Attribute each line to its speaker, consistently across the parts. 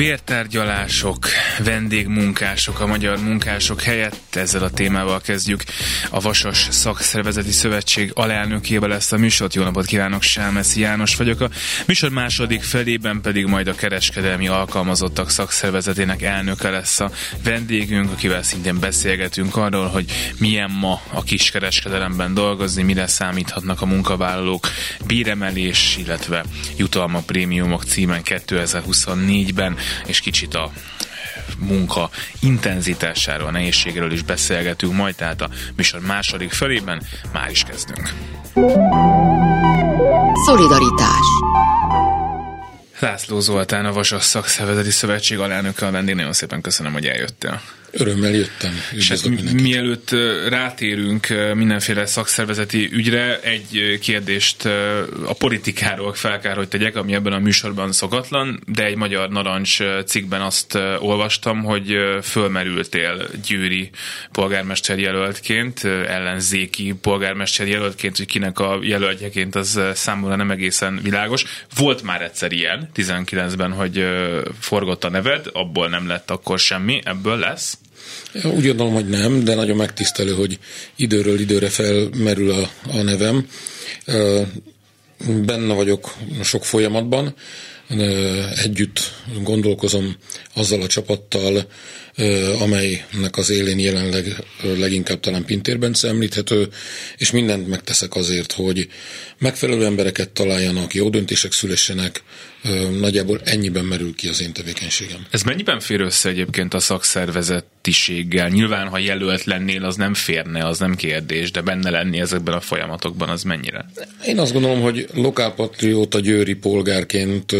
Speaker 1: Bértárgyalások, vendégmunkások, a magyar munkások helyett ezzel a témával kezdjük. A Vasas Szakszervezeti Szövetség alelnökével lesz a műsort. Jó napot kívánok, Sámeszi János vagyok. A műsor második felében pedig majd a kereskedelmi alkalmazottak szakszervezetének elnöke lesz a vendégünk, akivel szintén beszélgetünk arról, hogy milyen ma a kiskereskedelemben dolgozni, mire számíthatnak a munkavállalók bíremelés, illetve jutalma prémiumok címen 2024-ben és kicsit a munka intenzitásáról, a nehézségről is beszélgetünk majd, tehát a műsor második felében már is kezdünk.
Speaker 2: Szolidaritás
Speaker 1: László Zoltán, a Vasas Szakszervezeti Szövetség alelnöke a vendég. Nagyon szépen köszönöm, hogy eljöttél.
Speaker 3: Örömmel jöttem.
Speaker 1: És hát mielőtt rátérünk mindenféle szakszervezeti ügyre, egy kérdést a politikáról fel kell, hogy tegyek, ami ebben a műsorban szokatlan, de egy magyar narancs cikkben azt olvastam, hogy fölmerültél Győri polgármester jelöltként, ellenzéki polgármester jelöltként, hogy kinek a jelöltjeként az számomra nem egészen világos. Volt már egyszer ilyen, 19-ben, hogy forgott a neved, abból nem lett akkor semmi, ebből lesz?
Speaker 3: Úgy gondolom, hogy nem, de nagyon megtisztelő, hogy időről időre felmerül a, a nevem. Benne vagyok sok folyamatban, együtt gondolkozom azzal a csapattal, amelynek az élén jelenleg leginkább talán Pintérben említhető, és mindent megteszek azért, hogy megfelelő embereket találjanak, jó döntések szülessenek, nagyjából ennyiben merül ki az én tevékenységem.
Speaker 1: Ez mennyiben fér össze egyébként a szakszervezetiséggel? Nyilván, ha jelölt lennél, az nem férne, az nem kérdés, de benne lenni ezekben a folyamatokban, az mennyire?
Speaker 3: Én azt gondolom, hogy lokálpatrióta győri polgárként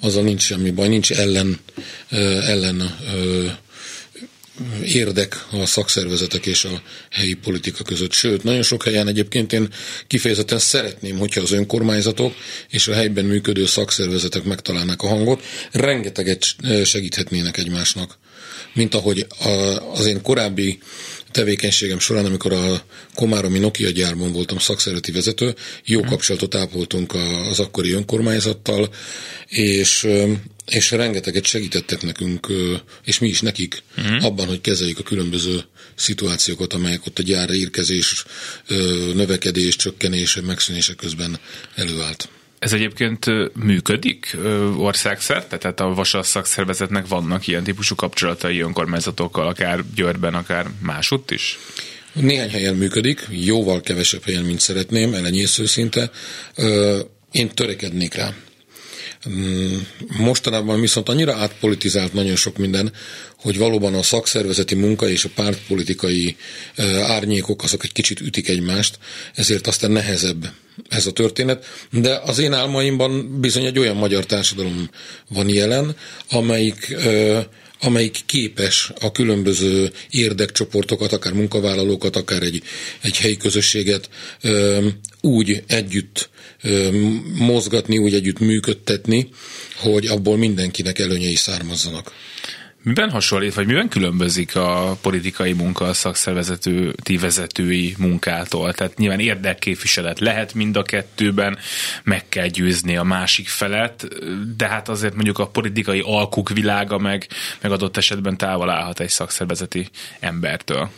Speaker 3: azzal nincs semmi baj, nincs ellen, ellen érdek a szakszervezetek és a helyi politika között. Sőt, nagyon sok helyen egyébként én kifejezetten szeretném, hogyha az önkormányzatok és a helyben működő szakszervezetek megtalálnák a hangot, rengeteget segíthetnének egymásnak. Mint ahogy az én korábbi tevékenységem során, amikor a Komáromi Nokia gyárban voltam szakszereti vezető, jó kapcsolatot ápoltunk az akkori önkormányzattal, és és rengeteget segítettek nekünk, és mi is nekik uh-huh. abban, hogy kezeljük a különböző szituációkat, amelyek ott a gyára érkezés, növekedés, csökkenés, megszűnése közben előállt.
Speaker 1: Ez egyébként működik országszerte? Tehát a vasas szakszervezetnek vannak ilyen típusú kapcsolatai önkormányzatokkal, akár Győrben, akár másutt is?
Speaker 3: Néhány helyen működik, jóval kevesebb helyen, mint szeretném, elenyésző szinte. Én törekednék rá. Mm, mostanában viszont annyira átpolitizált nagyon sok minden, hogy valóban a szakszervezeti munka és a pártpolitikai árnyékok azok egy kicsit ütik egymást, ezért aztán nehezebb ez a történet, de az én álmaimban bizony egy olyan magyar társadalom van jelen, amelyik amelyik képes a különböző érdekcsoportokat, akár munkavállalókat, akár egy, egy helyi közösséget úgy együtt mozgatni, úgy együtt működtetni, hogy abból mindenkinek előnyei származzanak.
Speaker 1: Miben hasonlít, vagy miben különbözik a politikai munka a szakszervezetői vezetői munkától? Tehát nyilván érdekképviselet lehet mind a kettőben, meg kell győzni a másik felet, de hát azért mondjuk a politikai alkuk világa meg, meg adott esetben távol állhat egy szakszervezeti embertől.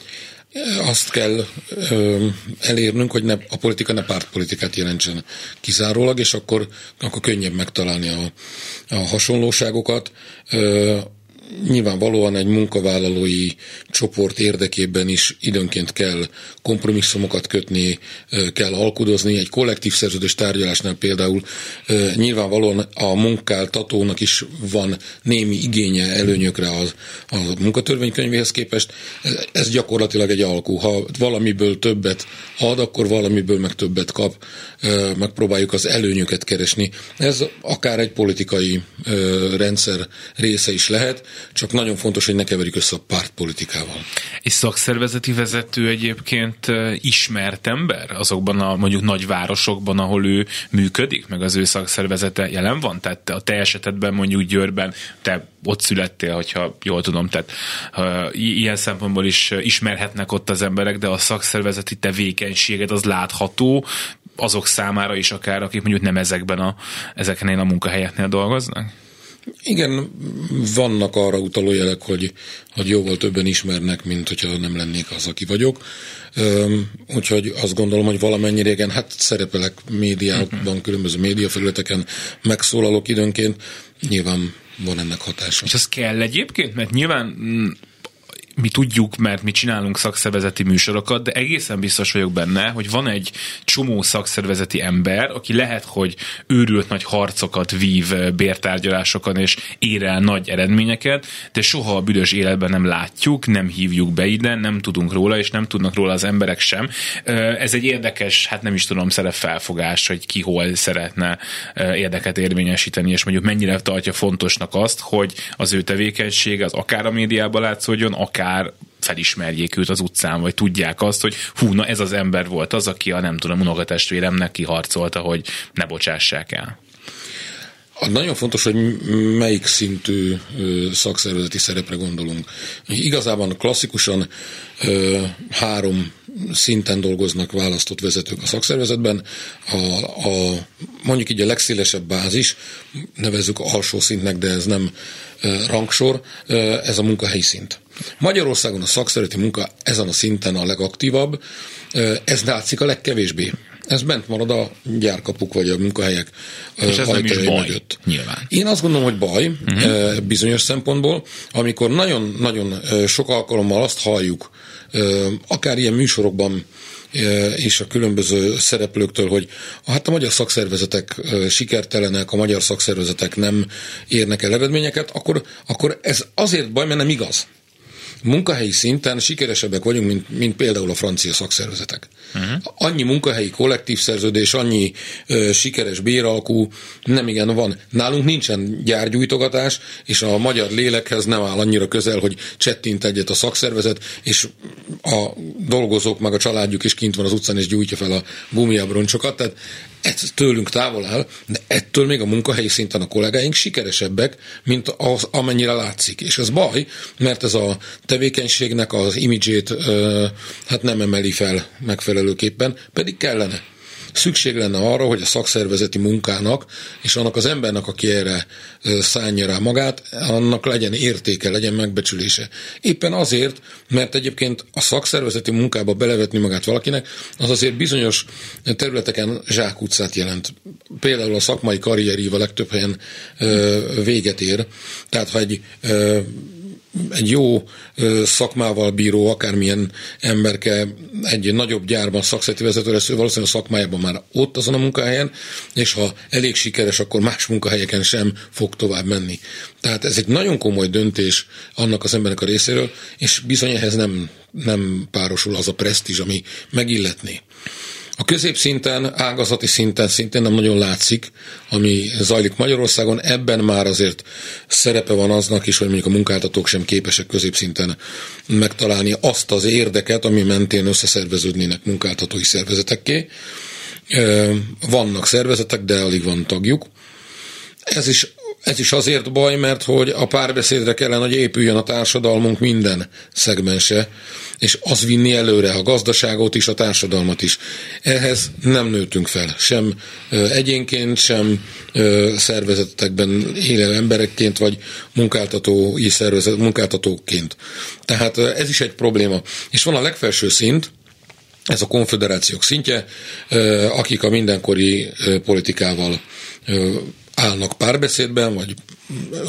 Speaker 3: Azt kell ö, elérnünk, hogy ne, a politika ne pártpolitikát jelentsen kizárólag, és akkor, akkor könnyebb megtalálni a, a hasonlóságokat. Ö, nyilvánvalóan egy munkavállalói csoport érdekében is időnként kell kompromisszumokat kötni, kell alkudozni. Egy kollektív szerződés tárgyalásnál például nyilvánvalóan a munkáltatónak is van némi igénye előnyökre a, a munkatörvénykönyvéhez képest. Ez gyakorlatilag egy alkú. Ha valamiből többet ad, akkor valamiből meg többet kap. Megpróbáljuk az előnyöket keresni. Ez akár egy politikai rendszer része is lehet csak nagyon fontos, hogy ne keverjük össze a pártpolitikával.
Speaker 1: És szakszervezeti vezető egyébként ismert ember azokban a mondjuk nagyvárosokban, ahol ő működik, meg az ő szakszervezete jelen van? Tehát a te esetedben mondjuk Győrben te ott születtél, hogyha jól tudom, tehát ilyen szempontból is ismerhetnek ott az emberek, de a szakszervezeti tevékenységed az látható azok számára is akár, akik mondjuk nem ezekben a, ezeknél a munkahelyeknél dolgoznak?
Speaker 3: Igen, vannak arra utaló jelek, hogy, hogy jóval többen ismernek, mint hogyha nem lennék az, aki vagyok. Üm, úgyhogy azt gondolom, hogy valamennyire igen, hát szerepelek médiában, uh-huh. különböző médiafelületeken, megszólalok időnként, nyilván van ennek hatása.
Speaker 1: És az kell egyébként? Mert nyilván mm, mi tudjuk, mert mi csinálunk szakszervezeti műsorokat, de egészen biztos vagyok benne, hogy van egy csomó szakszervezeti ember, aki lehet, hogy őrült nagy harcokat vív bértárgyalásokon, és ér el nagy eredményeket, de soha a büdös életben nem látjuk, nem hívjuk be ide, nem tudunk róla, és nem tudnak róla az emberek sem. Ez egy érdekes, hát nem is tudom, felfogás, hogy ki hol szeretne érdeket érvényesíteni, és mondjuk mennyire tartja fontosnak azt, hogy az ő tevékenység az akár a médiában látszódjon, akár akár felismerjék őt az utcán, vagy tudják azt, hogy hú, na ez az ember volt az, aki a nem tudom, unokatestvéremnek kiharcolta, hogy ne bocsássák el.
Speaker 3: Nagyon fontos, hogy melyik szintű szakszervezeti szerepre gondolunk. Igazában klasszikusan három szinten dolgoznak választott vezetők a szakszervezetben. A, a, mondjuk így a legszélesebb bázis, nevezzük alsó szintnek, de ez nem rangsor, ez a munkahelyi szint. Magyarországon a szakszereti munka ezen a szinten a legaktívabb, ez látszik a legkevésbé. Ez bent marad a gyárkapuk vagy a munkahelyek
Speaker 1: És ez nem is baj, mögött. nyilván.
Speaker 3: Én azt gondolom, hogy baj uh-huh. bizonyos szempontból, amikor nagyon-nagyon sok alkalommal azt halljuk, akár ilyen műsorokban és a különböző szereplőktől, hogy hát a magyar szakszervezetek sikertelenek, a magyar szakszervezetek nem érnek el eredményeket, akkor, akkor ez azért baj, mert nem igaz munkahelyi szinten sikeresebbek vagyunk, mint, mint például a francia szakszervezetek. Uh-huh. Annyi munkahelyi kollektív szerződés, annyi ö, sikeres béralkú nem igen van. Nálunk nincsen gyárgyújtogatás, és a magyar lélekhez nem áll annyira közel, hogy csettint egyet a szakszervezet, és a dolgozók meg a családjuk is kint van az utcán, és gyújtja fel a gumiabroncsokat. Tehát ez tőlünk távol áll, de ettől még a munkahelyi szinten a kollégáink sikeresebbek, mint az, amennyire látszik. És ez baj, mert ez a tevékenységnek az imidzsét hát nem emeli fel megfelelőképpen, pedig kellene szükség lenne arra, hogy a szakszervezeti munkának és annak az embernek, aki erre szánja rá magát, annak legyen értéke, legyen megbecsülése. Éppen azért, mert egyébként a szakszervezeti munkába belevetni magát valakinek, az azért bizonyos területeken zsákutcát jelent. Például a szakmai karrierív a legtöbb helyen véget ér. Tehát, ha egy egy jó szakmával bíró, akármilyen emberke egy nagyobb gyárban szakszereti vezető lesz, ő valószínűleg a szakmájában már ott azon a munkahelyen, és ha elég sikeres, akkor más munkahelyeken sem fog tovább menni. Tehát ez egy nagyon komoly döntés annak az embernek a részéről, és bizony ehhez nem, nem párosul az a presztízs, ami megilletné. A középszinten, ágazati szinten szintén nem nagyon látszik, ami zajlik Magyarországon. Ebben már azért szerepe van aznak is, hogy mondjuk a munkáltatók sem képesek középszinten megtalálni azt az érdeket, ami mentén összeszerveződnének munkáltatói szervezetekké. Vannak szervezetek, de alig van tagjuk. Ez is ez is azért baj, mert hogy a párbeszédre kellene, hogy épüljön a társadalmunk minden szegmense, és az vinni előre a gazdaságot is, a társadalmat is. Ehhez nem nőttünk fel, sem egyénként, sem szervezetekben élő emberekként, vagy munkáltatói szervezet, munkáltatóként. Tehát ez is egy probléma. És van a legfelső szint, ez a konfederációk szintje, akik a mindenkori politikával állnak párbeszédben, vagy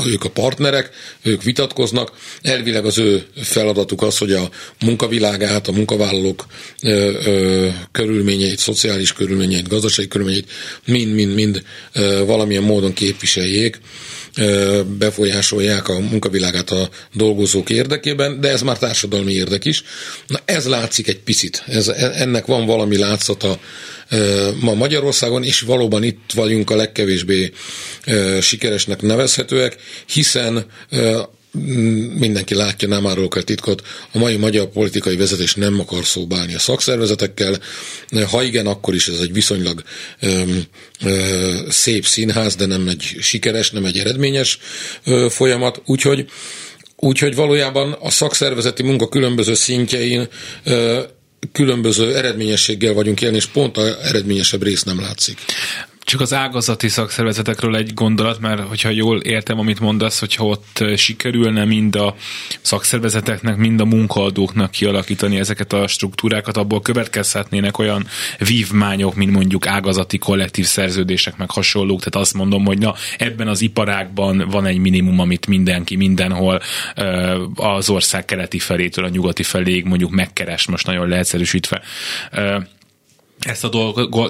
Speaker 3: ők a partnerek, ők vitatkoznak. Elvileg az ő feladatuk az, hogy a munkavilágát, a munkavállalók ö, ö, körülményeit, szociális körülményeit, gazdasági körülményeit mind-mind-mind valamilyen módon képviseljék befolyásolják a munkavilágát a dolgozók érdekében, de ez már társadalmi érdek is. Na ez látszik egy picit, ez, ennek van valami látszata ma Magyarországon, és valóban itt vagyunk a legkevésbé sikeresnek nevezhetőek, hiszen mindenki látja, nem árulok el titkot, a mai magyar politikai vezetés nem akar szóbálni a szakszervezetekkel. Ha igen, akkor is ez egy viszonylag ö, ö, szép színház, de nem egy sikeres, nem egy eredményes ö, folyamat. Úgyhogy, úgyhogy valójában a szakszervezeti munka különböző szintjein ö, különböző eredményességgel vagyunk élni, és pont a eredményesebb rész nem látszik.
Speaker 1: Csak az ágazati szakszervezetekről egy gondolat, mert hogyha jól értem, amit mondasz, hogyha ott sikerülne mind a szakszervezeteknek, mind a munkaadóknak kialakítani ezeket a struktúrákat, abból következhetnének olyan vívmányok, mint mondjuk ágazati kollektív szerződések, meg hasonlók. Tehát azt mondom, hogy na, ebben az iparágban van egy minimum, amit mindenki mindenhol az ország keleti felétől a nyugati feléig mondjuk megkeres, most nagyon leegyszerűsítve ezt a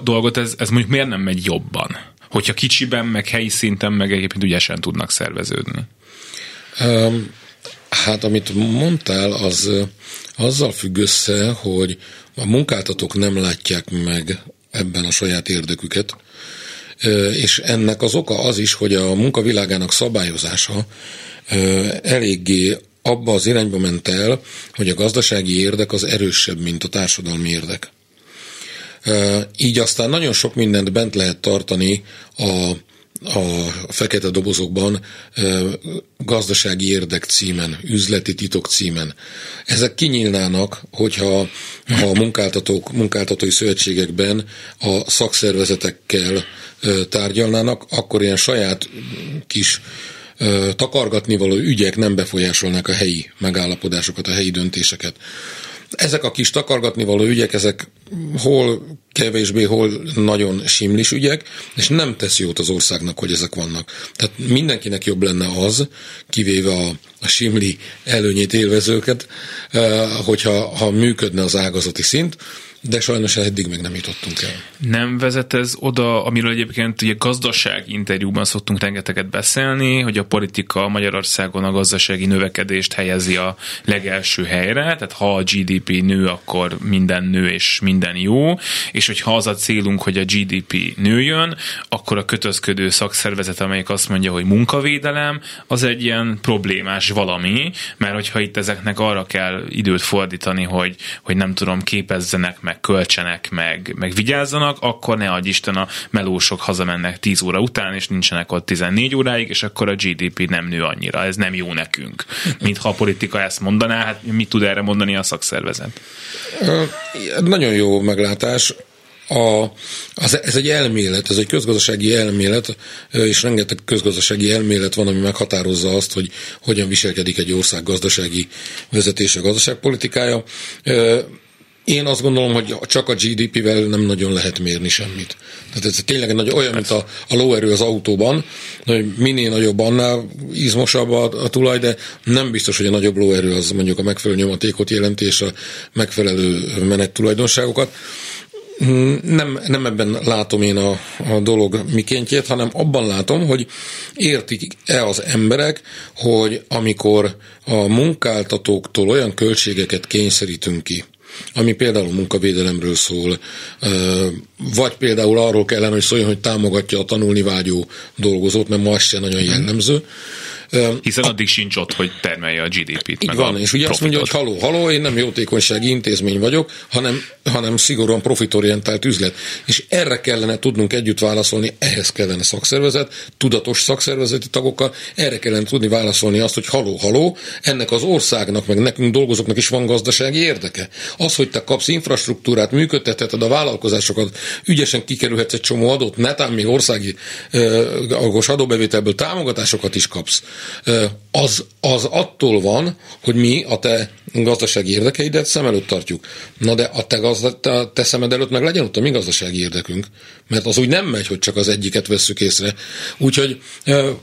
Speaker 1: dolgot, ez, ez mondjuk miért nem megy jobban? Hogyha kicsiben, meg helyi szinten, meg egyébként ügyesen tudnak szerveződni.
Speaker 3: Um, hát amit mondtál, az azzal függ össze, hogy a munkáltatók nem látják meg ebben a saját érdeküket, és ennek az oka az is, hogy a munkavilágának szabályozása eléggé abba az irányba ment el, hogy a gazdasági érdek az erősebb, mint a társadalmi érdek. Így aztán nagyon sok mindent bent lehet tartani a a fekete dobozokban gazdasági érdek címen, üzleti titok címen. Ezek kinyílnának, hogyha ha a munkáltatók, munkáltatói szövetségekben a szakszervezetekkel tárgyalnának, akkor ilyen saját kis takargatni való ügyek nem befolyásolnák a helyi megállapodásokat, a helyi döntéseket ezek a kis takargatni való ügyek, ezek hol kevésbé, hol nagyon simlis ügyek, és nem tesz jót az országnak, hogy ezek vannak. Tehát mindenkinek jobb lenne az, kivéve a, a simli előnyét élvezőket, eh, hogyha ha működne az ágazati szint, de sajnos eddig még nem jutottunk el.
Speaker 1: Nem vezet ez oda, amiről egyébként ugye gazdaság interjúban szoktunk rengeteget beszélni, hogy a politika Magyarországon a gazdasági növekedést helyezi a legelső helyre, tehát ha a GDP nő, akkor minden nő és minden jó, és hogyha az a célunk, hogy a GDP nőjön, akkor a kötözködő szakszervezet, amelyik azt mondja, hogy munkavédelem, az egy ilyen problémás valami, mert hogyha itt ezeknek arra kell időt fordítani, hogy, hogy nem tudom, képezzenek meg meg költsenek, meg, meg vigyázzanak, akkor ne adj Isten a melósok hazamennek 10 óra után, és nincsenek ott 14 óráig, és akkor a GDP nem nő annyira. Ez nem jó nekünk. Mintha a politika ezt mondaná, hát mit tud erre mondani a szakszervezet?
Speaker 3: Nagyon jó meglátás. A, az, ez egy elmélet, ez egy közgazdasági elmélet, és rengeteg közgazdasági elmélet van, ami meghatározza azt, hogy hogyan viselkedik egy ország gazdasági vezetése, gazdaságpolitikája. Én azt gondolom, hogy csak a GDP-vel nem nagyon lehet mérni semmit. Tehát ez tényleg nagy, olyan, mint a, a lóerő az autóban, hogy minél nagyobb, annál izmosabb a, a tulaj, de nem biztos, hogy a nagyobb lóerő az mondjuk a megfelelő nyomatékot jelenti, és a megfelelő menet tulajdonságokat. Nem, nem ebben látom én a, a dolog mikéntjét, hanem abban látom, hogy értik-e az emberek, hogy amikor a munkáltatóktól olyan költségeket kényszerítünk ki, ami például a munkavédelemről szól, vagy például arról kellene, hogy szóljon, hogy támogatja a tanulni vágyó dolgozót, mert ma az sem nagyon jellemző.
Speaker 1: Hiszen addig sincs ott, hogy termelje a GDP-t.
Speaker 3: Így van, és ugye azt mondja, hogy haló, haló, én nem jótékonysági intézmény vagyok, hanem, hanem szigorúan profitorientált üzlet. És erre kellene tudnunk együtt válaszolni, ehhez kellene szakszervezet, tudatos szakszervezeti tagokkal, erre kellene tudni válaszolni azt, hogy haló, haló, ennek az országnak, meg nekünk dolgozóknak is van gazdasági érdeke. Az, hogy te kapsz infrastruktúrát, működtetheted a vállalkozásokat, ügyesen kikerülhetsz egy csomó adót, netán még országi uh, adóbevételből támogatásokat is kapsz az, az attól van, hogy mi a te gazdasági érdekeidet szem előtt tartjuk. Na de a te, gazda, te, te szemed előtt meg legyen ott a mi gazdasági érdekünk. Mert az úgy nem megy, hogy csak az egyiket vesszük észre. Úgyhogy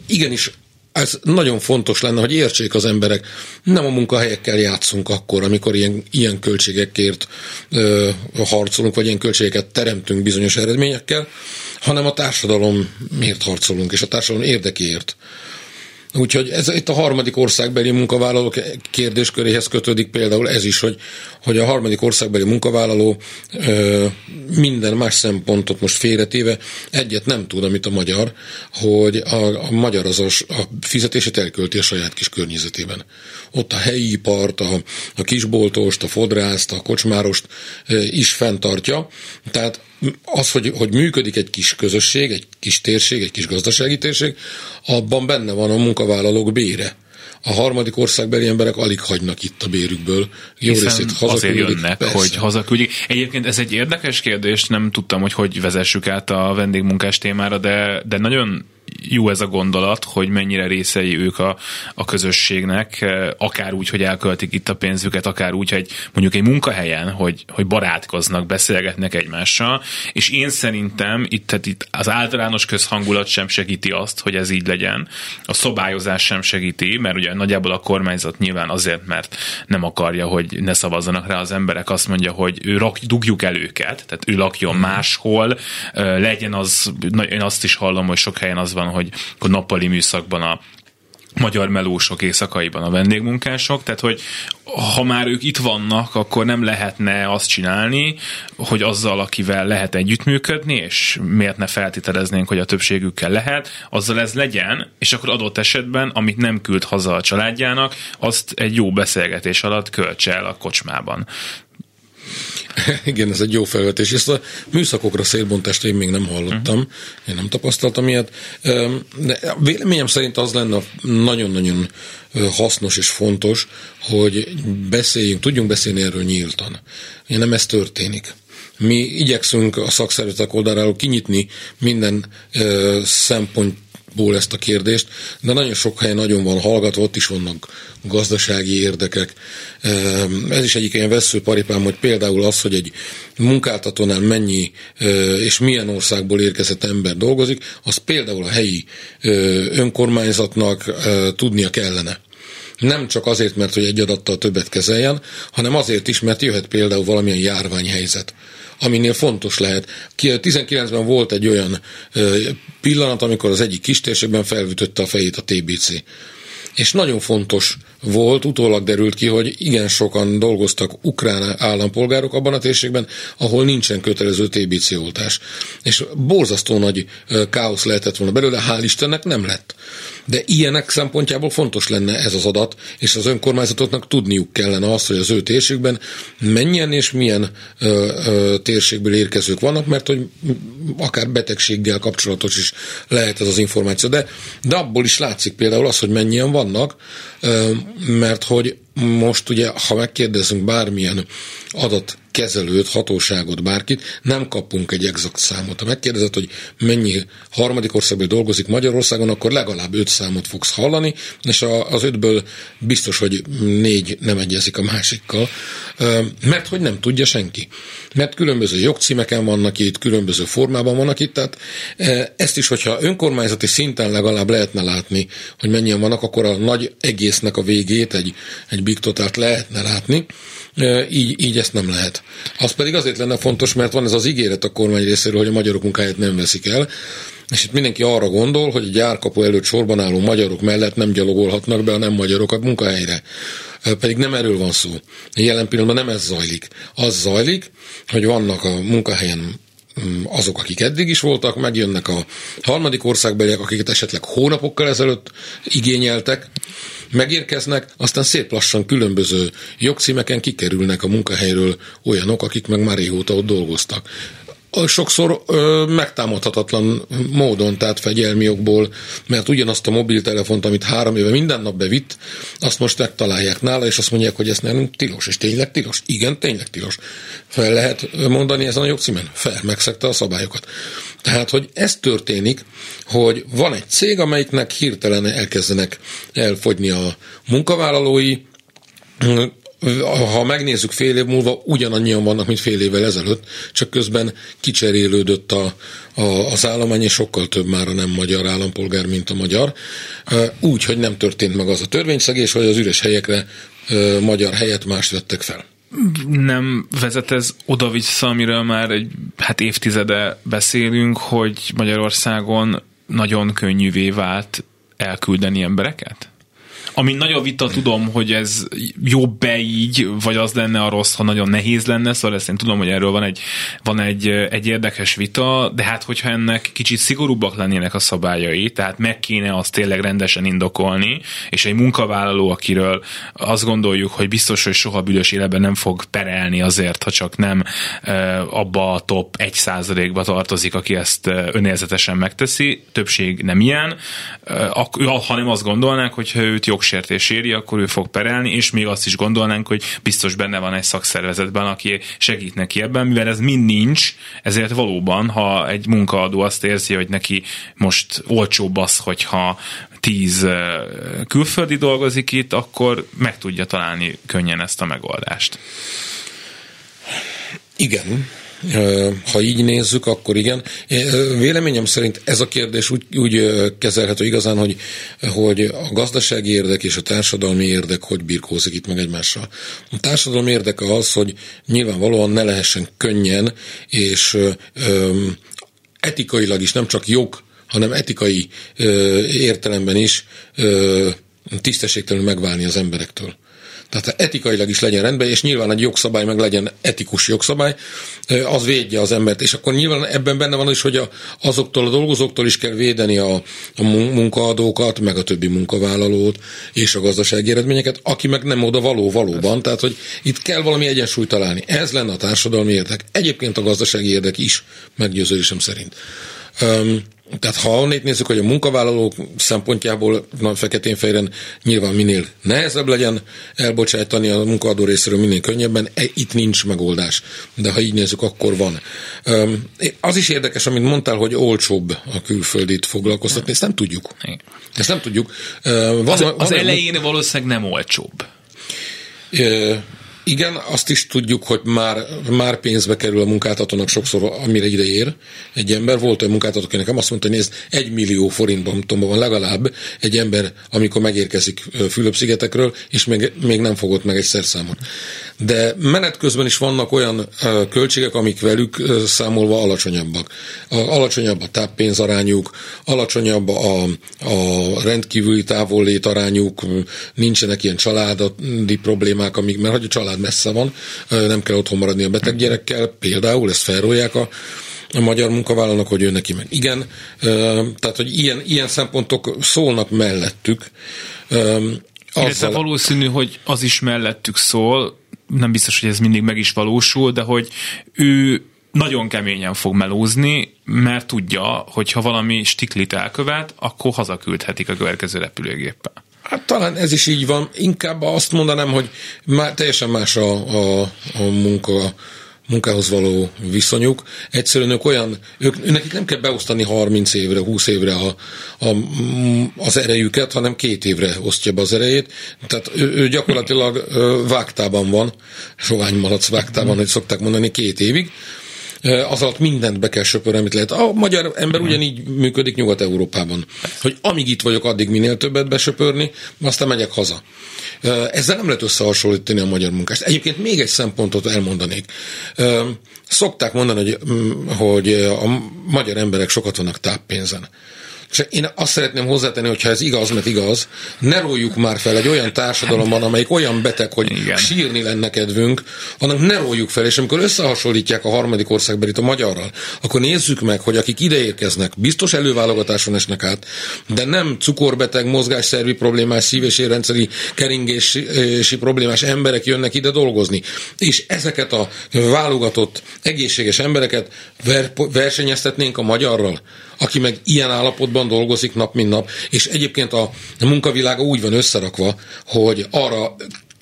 Speaker 3: igenis ez nagyon fontos lenne, hogy értsék az emberek, nem a munkahelyekkel játszunk akkor, amikor ilyen, ilyen költségekért ö, harcolunk, vagy ilyen költségeket teremtünk bizonyos eredményekkel, hanem a társadalom miért harcolunk, és a társadalom érdekéért. Úgyhogy ez itt a harmadik országbeli munkavállalók kérdésköréhez kötődik például ez is, hogy, hogy a harmadik országbeli munkavállaló ö, minden más szempontot most félretéve egyet nem tud, amit a magyar, hogy a, a magyar az a, a fizetését elkölti a saját kis környezetében. Ott a helyi ipart, a, a kisboltost, a fodrászt, a kocsmárost ö, is fenntartja. Tehát az, hogy, hogy működik egy kis közösség, egy kis térség, egy kis gazdasági térség, abban benne van a munkavállalók bére. A harmadik országbeli emberek alig hagynak itt a bérükből.
Speaker 1: Jó Hiszen részét azért jönnek, persze. hogy hazaküldjék. Egyébként ez egy érdekes kérdés, nem tudtam, hogy hogy vezessük át a vendégmunkás témára, de, de nagyon jó ez a gondolat, hogy mennyire részei ők a, a közösségnek, akár úgy, hogy elköltik itt a pénzüket, akár úgy, hogy mondjuk egy munkahelyen, hogy, hogy barátkoznak, beszélgetnek egymással, és én szerintem itt, tehát itt az általános közhangulat sem segíti azt, hogy ez így legyen. A szobályozás sem segíti, mert ugye nagyjából a kormányzat nyilván azért, mert nem akarja, hogy ne szavazzanak rá az emberek, azt mondja, hogy ő rak, dugjuk el őket, tehát ő lakjon máshol, legyen az, én azt is hallom, hogy sok helyen az van, hogy a nappali műszakban a magyar melósok éjszakaiban a vendégmunkások, tehát hogy ha már ők itt vannak, akkor nem lehetne azt csinálni, hogy azzal, akivel lehet együttműködni, és miért ne feltételeznénk, hogy a többségükkel lehet, azzal ez legyen, és akkor adott esetben, amit nem küld haza a családjának, azt egy jó beszélgetés alatt költse el a kocsmában.
Speaker 3: Igen, ez egy jó felvetés. Ezt a műszakokra szélbontást én még nem hallottam, uh-huh. én nem tapasztaltam ilyet, de véleményem szerint az lenne nagyon-nagyon hasznos és fontos, hogy beszéljünk, tudjunk beszélni erről nyíltan. Ugye nem ez történik. Mi igyekszünk a szakszervezetek oldaláról kinyitni minden szempont ból ezt a kérdést, de nagyon sok helyen nagyon van hallgatva, ott is vannak gazdasági érdekek. Ehm, ez is egyik ilyen veszőparipám, hogy például az, hogy egy munkáltatónál mennyi és milyen országból érkezett ember dolgozik, az például a helyi önkormányzatnak tudnia kellene. Nem csak azért, mert hogy egy adattal többet kezeljen, hanem azért is, mert jöhet például valamilyen járványhelyzet aminél fontos lehet. 19-ben volt egy olyan pillanat, amikor az egyik kistérségben felvütötte a fejét a TBC. És nagyon fontos volt, utólag derült ki, hogy igen sokan dolgoztak ukrán állampolgárok abban a térségben, ahol nincsen kötelező TBC oltás. És borzasztó nagy káosz lehetett volna belőle, hál' Istennek nem lett. De ilyenek szempontjából fontos lenne ez az adat, és az önkormányzatoknak tudniuk kellene azt, hogy az ő térségben mennyien és milyen ö, ö, térségből érkezők vannak, mert hogy akár betegséggel kapcsolatos is lehet ez az információ. De, de abból is látszik például az, hogy mennyien vannak, ö, mert hogy most ugye, ha megkérdezünk bármilyen adatkezelőt, hatóságot, bárkit, nem kapunk egy exakt számot. Ha megkérdezed, hogy mennyi harmadik országban dolgozik Magyarországon, akkor legalább öt számot fogsz hallani, és az ötből biztos, hogy négy nem egyezik a másikkal, mert hogy nem tudja senki. Mert különböző jogcímeken vannak itt, különböző formában vannak itt, tehát ezt is, hogyha önkormányzati szinten legalább lehetne látni, hogy mennyien vannak, akkor a nagy egésznek a végét, egy, egy big totált lehetne látni, így, így ezt nem lehet. Az pedig azért lenne fontos, mert van ez az ígéret a kormány részéről, hogy a magyarok munkáját nem veszik el, és itt mindenki arra gondol, hogy a gyárkapu előtt sorban álló magyarok mellett nem gyalogolhatnak be a nem magyarokat munkahelyre. Pedig nem erről van szó. Jelen pillanatban nem ez zajlik. Az zajlik, hogy vannak a munkahelyen mm, azok, akik eddig is voltak, megjönnek a harmadik országbeliek, akiket esetleg hónapokkal ezelőtt igényeltek, megérkeznek, aztán szép lassan különböző jogcímeken kikerülnek a munkahelyről olyanok, akik meg már régóta ott dolgoztak sokszor ö, megtámadhatatlan módon, tehát fegyelmi okból, mert ugyanazt a mobiltelefont, amit három éve minden nap bevitt, azt most megtalálják nála, és azt mondják, hogy ez nem tilos, és tényleg tilos. Igen, tényleg tilos. Fel lehet mondani ezen a jogcímen? Fel, megszegte a szabályokat. Tehát, hogy ez történik, hogy van egy cég, amelyiknek hirtelen elkezdenek elfogyni a munkavállalói, ha megnézzük fél év múlva, ugyanannyian vannak, mint fél évvel ezelőtt, csak közben kicserélődött a, a, az állomány, és sokkal több már a nem magyar állampolgár, mint a magyar. Úgy, hogy nem történt meg az a törvényszegés, hogy az üres helyekre magyar helyet mást vettek fel
Speaker 1: nem vezet ez oda-vissza, amiről már egy hát évtizede beszélünk, hogy Magyarországon nagyon könnyűvé vált elküldeni embereket? Ami nagyon vita tudom, hogy ez jobb-e így, vagy az lenne a rossz, ha nagyon nehéz lenne, szóval ezt én tudom, hogy erről van egy, van egy, egy érdekes vita, de hát hogyha ennek kicsit szigorúbbak lennének a szabályai, tehát meg kéne azt tényleg rendesen indokolni, és egy munkavállaló, akiről azt gondoljuk, hogy biztos, hogy soha büdös életben nem fog perelni azért, ha csak nem abba a top 1%-ba tartozik, aki ezt önérzetesen megteszi, többség nem ilyen, hanem azt gondolnák, hogy őt jogs jogsértés éri, akkor ő fog perelni, és még azt is gondolnánk, hogy biztos benne van egy szakszervezetben, aki segít neki ebben, mivel ez mind nincs, ezért valóban, ha egy munkaadó azt érzi, hogy neki most olcsóbb az, hogyha tíz külföldi dolgozik itt, akkor meg tudja találni könnyen ezt a megoldást.
Speaker 3: Igen, ha így nézzük, akkor igen. Véleményem szerint ez a kérdés úgy, úgy kezelhető igazán, hogy, hogy a gazdasági érdek és a társadalmi érdek hogy birkózik itt meg egymással. A társadalmi érdeke az, hogy nyilvánvalóan ne lehessen könnyen és etikailag is, nem csak jog, hanem etikai ö, értelemben is ö, tisztességtelenül megválni az emberektől. Tehát etikailag is legyen rendben, és nyilván egy jogszabály meg legyen etikus jogszabály, az védje az embert. És akkor nyilván ebben benne van is, hogy a, azoktól a dolgozóktól is kell védeni a, a munkaadókat, meg a többi munkavállalót, és a gazdasági eredményeket, aki meg nem oda való valóban. Tehát, hogy itt kell valami egyensúlyt találni. Ez lenne a társadalmi érdek. Egyébként a gazdasági érdek is, meggyőződésem szerint. Um, tehát ha onnét nézzük, hogy a munkavállalók szempontjából nagy feketén fejren nyilván minél nehezebb legyen elbocsájtani a munkaadó részéről minél könnyebben, e, itt nincs megoldás. De ha így nézzük, akkor van. Az is érdekes, amit mondtál, hogy olcsóbb a külföldit foglalkoztatni, ezt nem tudjuk. Ezt nem tudjuk.
Speaker 1: Van, az, van, az elején valószínűleg nem olcsóbb.
Speaker 3: Igen, azt is tudjuk, hogy már, már pénzbe kerül a munkáltatónak sokszor, amire ide ér egy ember. Volt olyan munkáltató, aki nekem azt mondta, hogy nézd, egy millió forintban van legalább egy ember, amikor megérkezik Fülöp-szigetekről, és még, még nem fogott meg egy szerszámot. De menet közben is vannak olyan költségek, amik velük számolva alacsonyabbak. Alacsonyabb a táppénzarányuk, alacsonyabb a, a rendkívüli távollét arányuk, nincsenek ilyen családi problémák, amik, mert hogy a család messze van, nem kell otthon maradni a beteg gyerekkel, például ezt felrólják a, a magyar munkavállalónak, hogy ő neki meg. Igen, tehát, hogy ilyen, ilyen szempontok szólnak mellettük.
Speaker 1: Azzal... Illetve valószínű, hogy az is mellettük szól, nem biztos, hogy ez mindig meg is valósul, de hogy ő nagyon keményen fog melózni, mert tudja, hogy ha valami stiklit elkövet, akkor hazaküldhetik a következő repülőgéppel.
Speaker 3: Hát talán ez is így van. Inkább azt mondanám, hogy már teljesen más a, a, a munka munkához való viszonyuk. Egyszerűen ők olyan, ők, nekik nem kell beosztani 30 évre, 20 évre a, a, az erejüket, hanem két évre osztja be az erejét. Tehát ő, ő gyakorlatilag vágtában van, sovány malac vágtában, hogy szokták mondani, két évig az alatt mindent be kell söpörni, amit lehet. A magyar ember ugyanígy működik Nyugat-Európában, hogy amíg itt vagyok, addig minél többet besöpörni, aztán megyek haza. Ezzel nem lehet összehasonlítani a magyar munkást. Egyébként még egy szempontot elmondanék. Szokták mondani, hogy, mm, hogy a magyar emberek sokat vannak táppénzen. És én azt szeretném hozzátenni, hogy ha ez igaz, mert igaz, ne róljuk már fel egy olyan társadalomban, amelyik olyan beteg, hogy Igen. sírni lenne kedvünk, annak ne róljuk fel, és amikor összehasonlítják a harmadik országbelit a magyarral, akkor nézzük meg, hogy akik ide érkeznek, biztos előválogatáson esnek át, de nem cukorbeteg, mozgásszervi problémás, szív- és érrendszeri keringési problémás emberek jönnek ide dolgozni. És ezeket a válogatott, egészséges embereket ver- versenyeztetnénk a magyarral, aki meg ilyen állapotban dolgozik nap, mint nap, és egyébként a munkavilága úgy van összerakva, hogy arra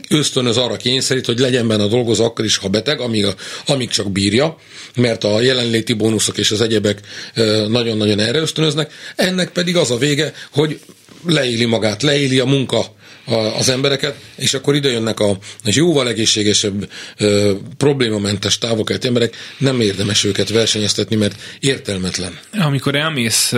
Speaker 3: ösztönöz arra kényszerít, hogy legyen benne a dolgozó akkor is, ha beteg, amíg, a, amíg csak bírja, mert a jelenléti bónuszok és az egyebek nagyon-nagyon erre ösztönöznek. Ennek pedig az a vége, hogy leéli magát, leéli a munka az embereket, és akkor ide jönnek a jóval egészségesebb, problémamentes távokelti emberek, nem érdemes őket versenyeztetni, mert értelmetlen.
Speaker 1: Amikor elmész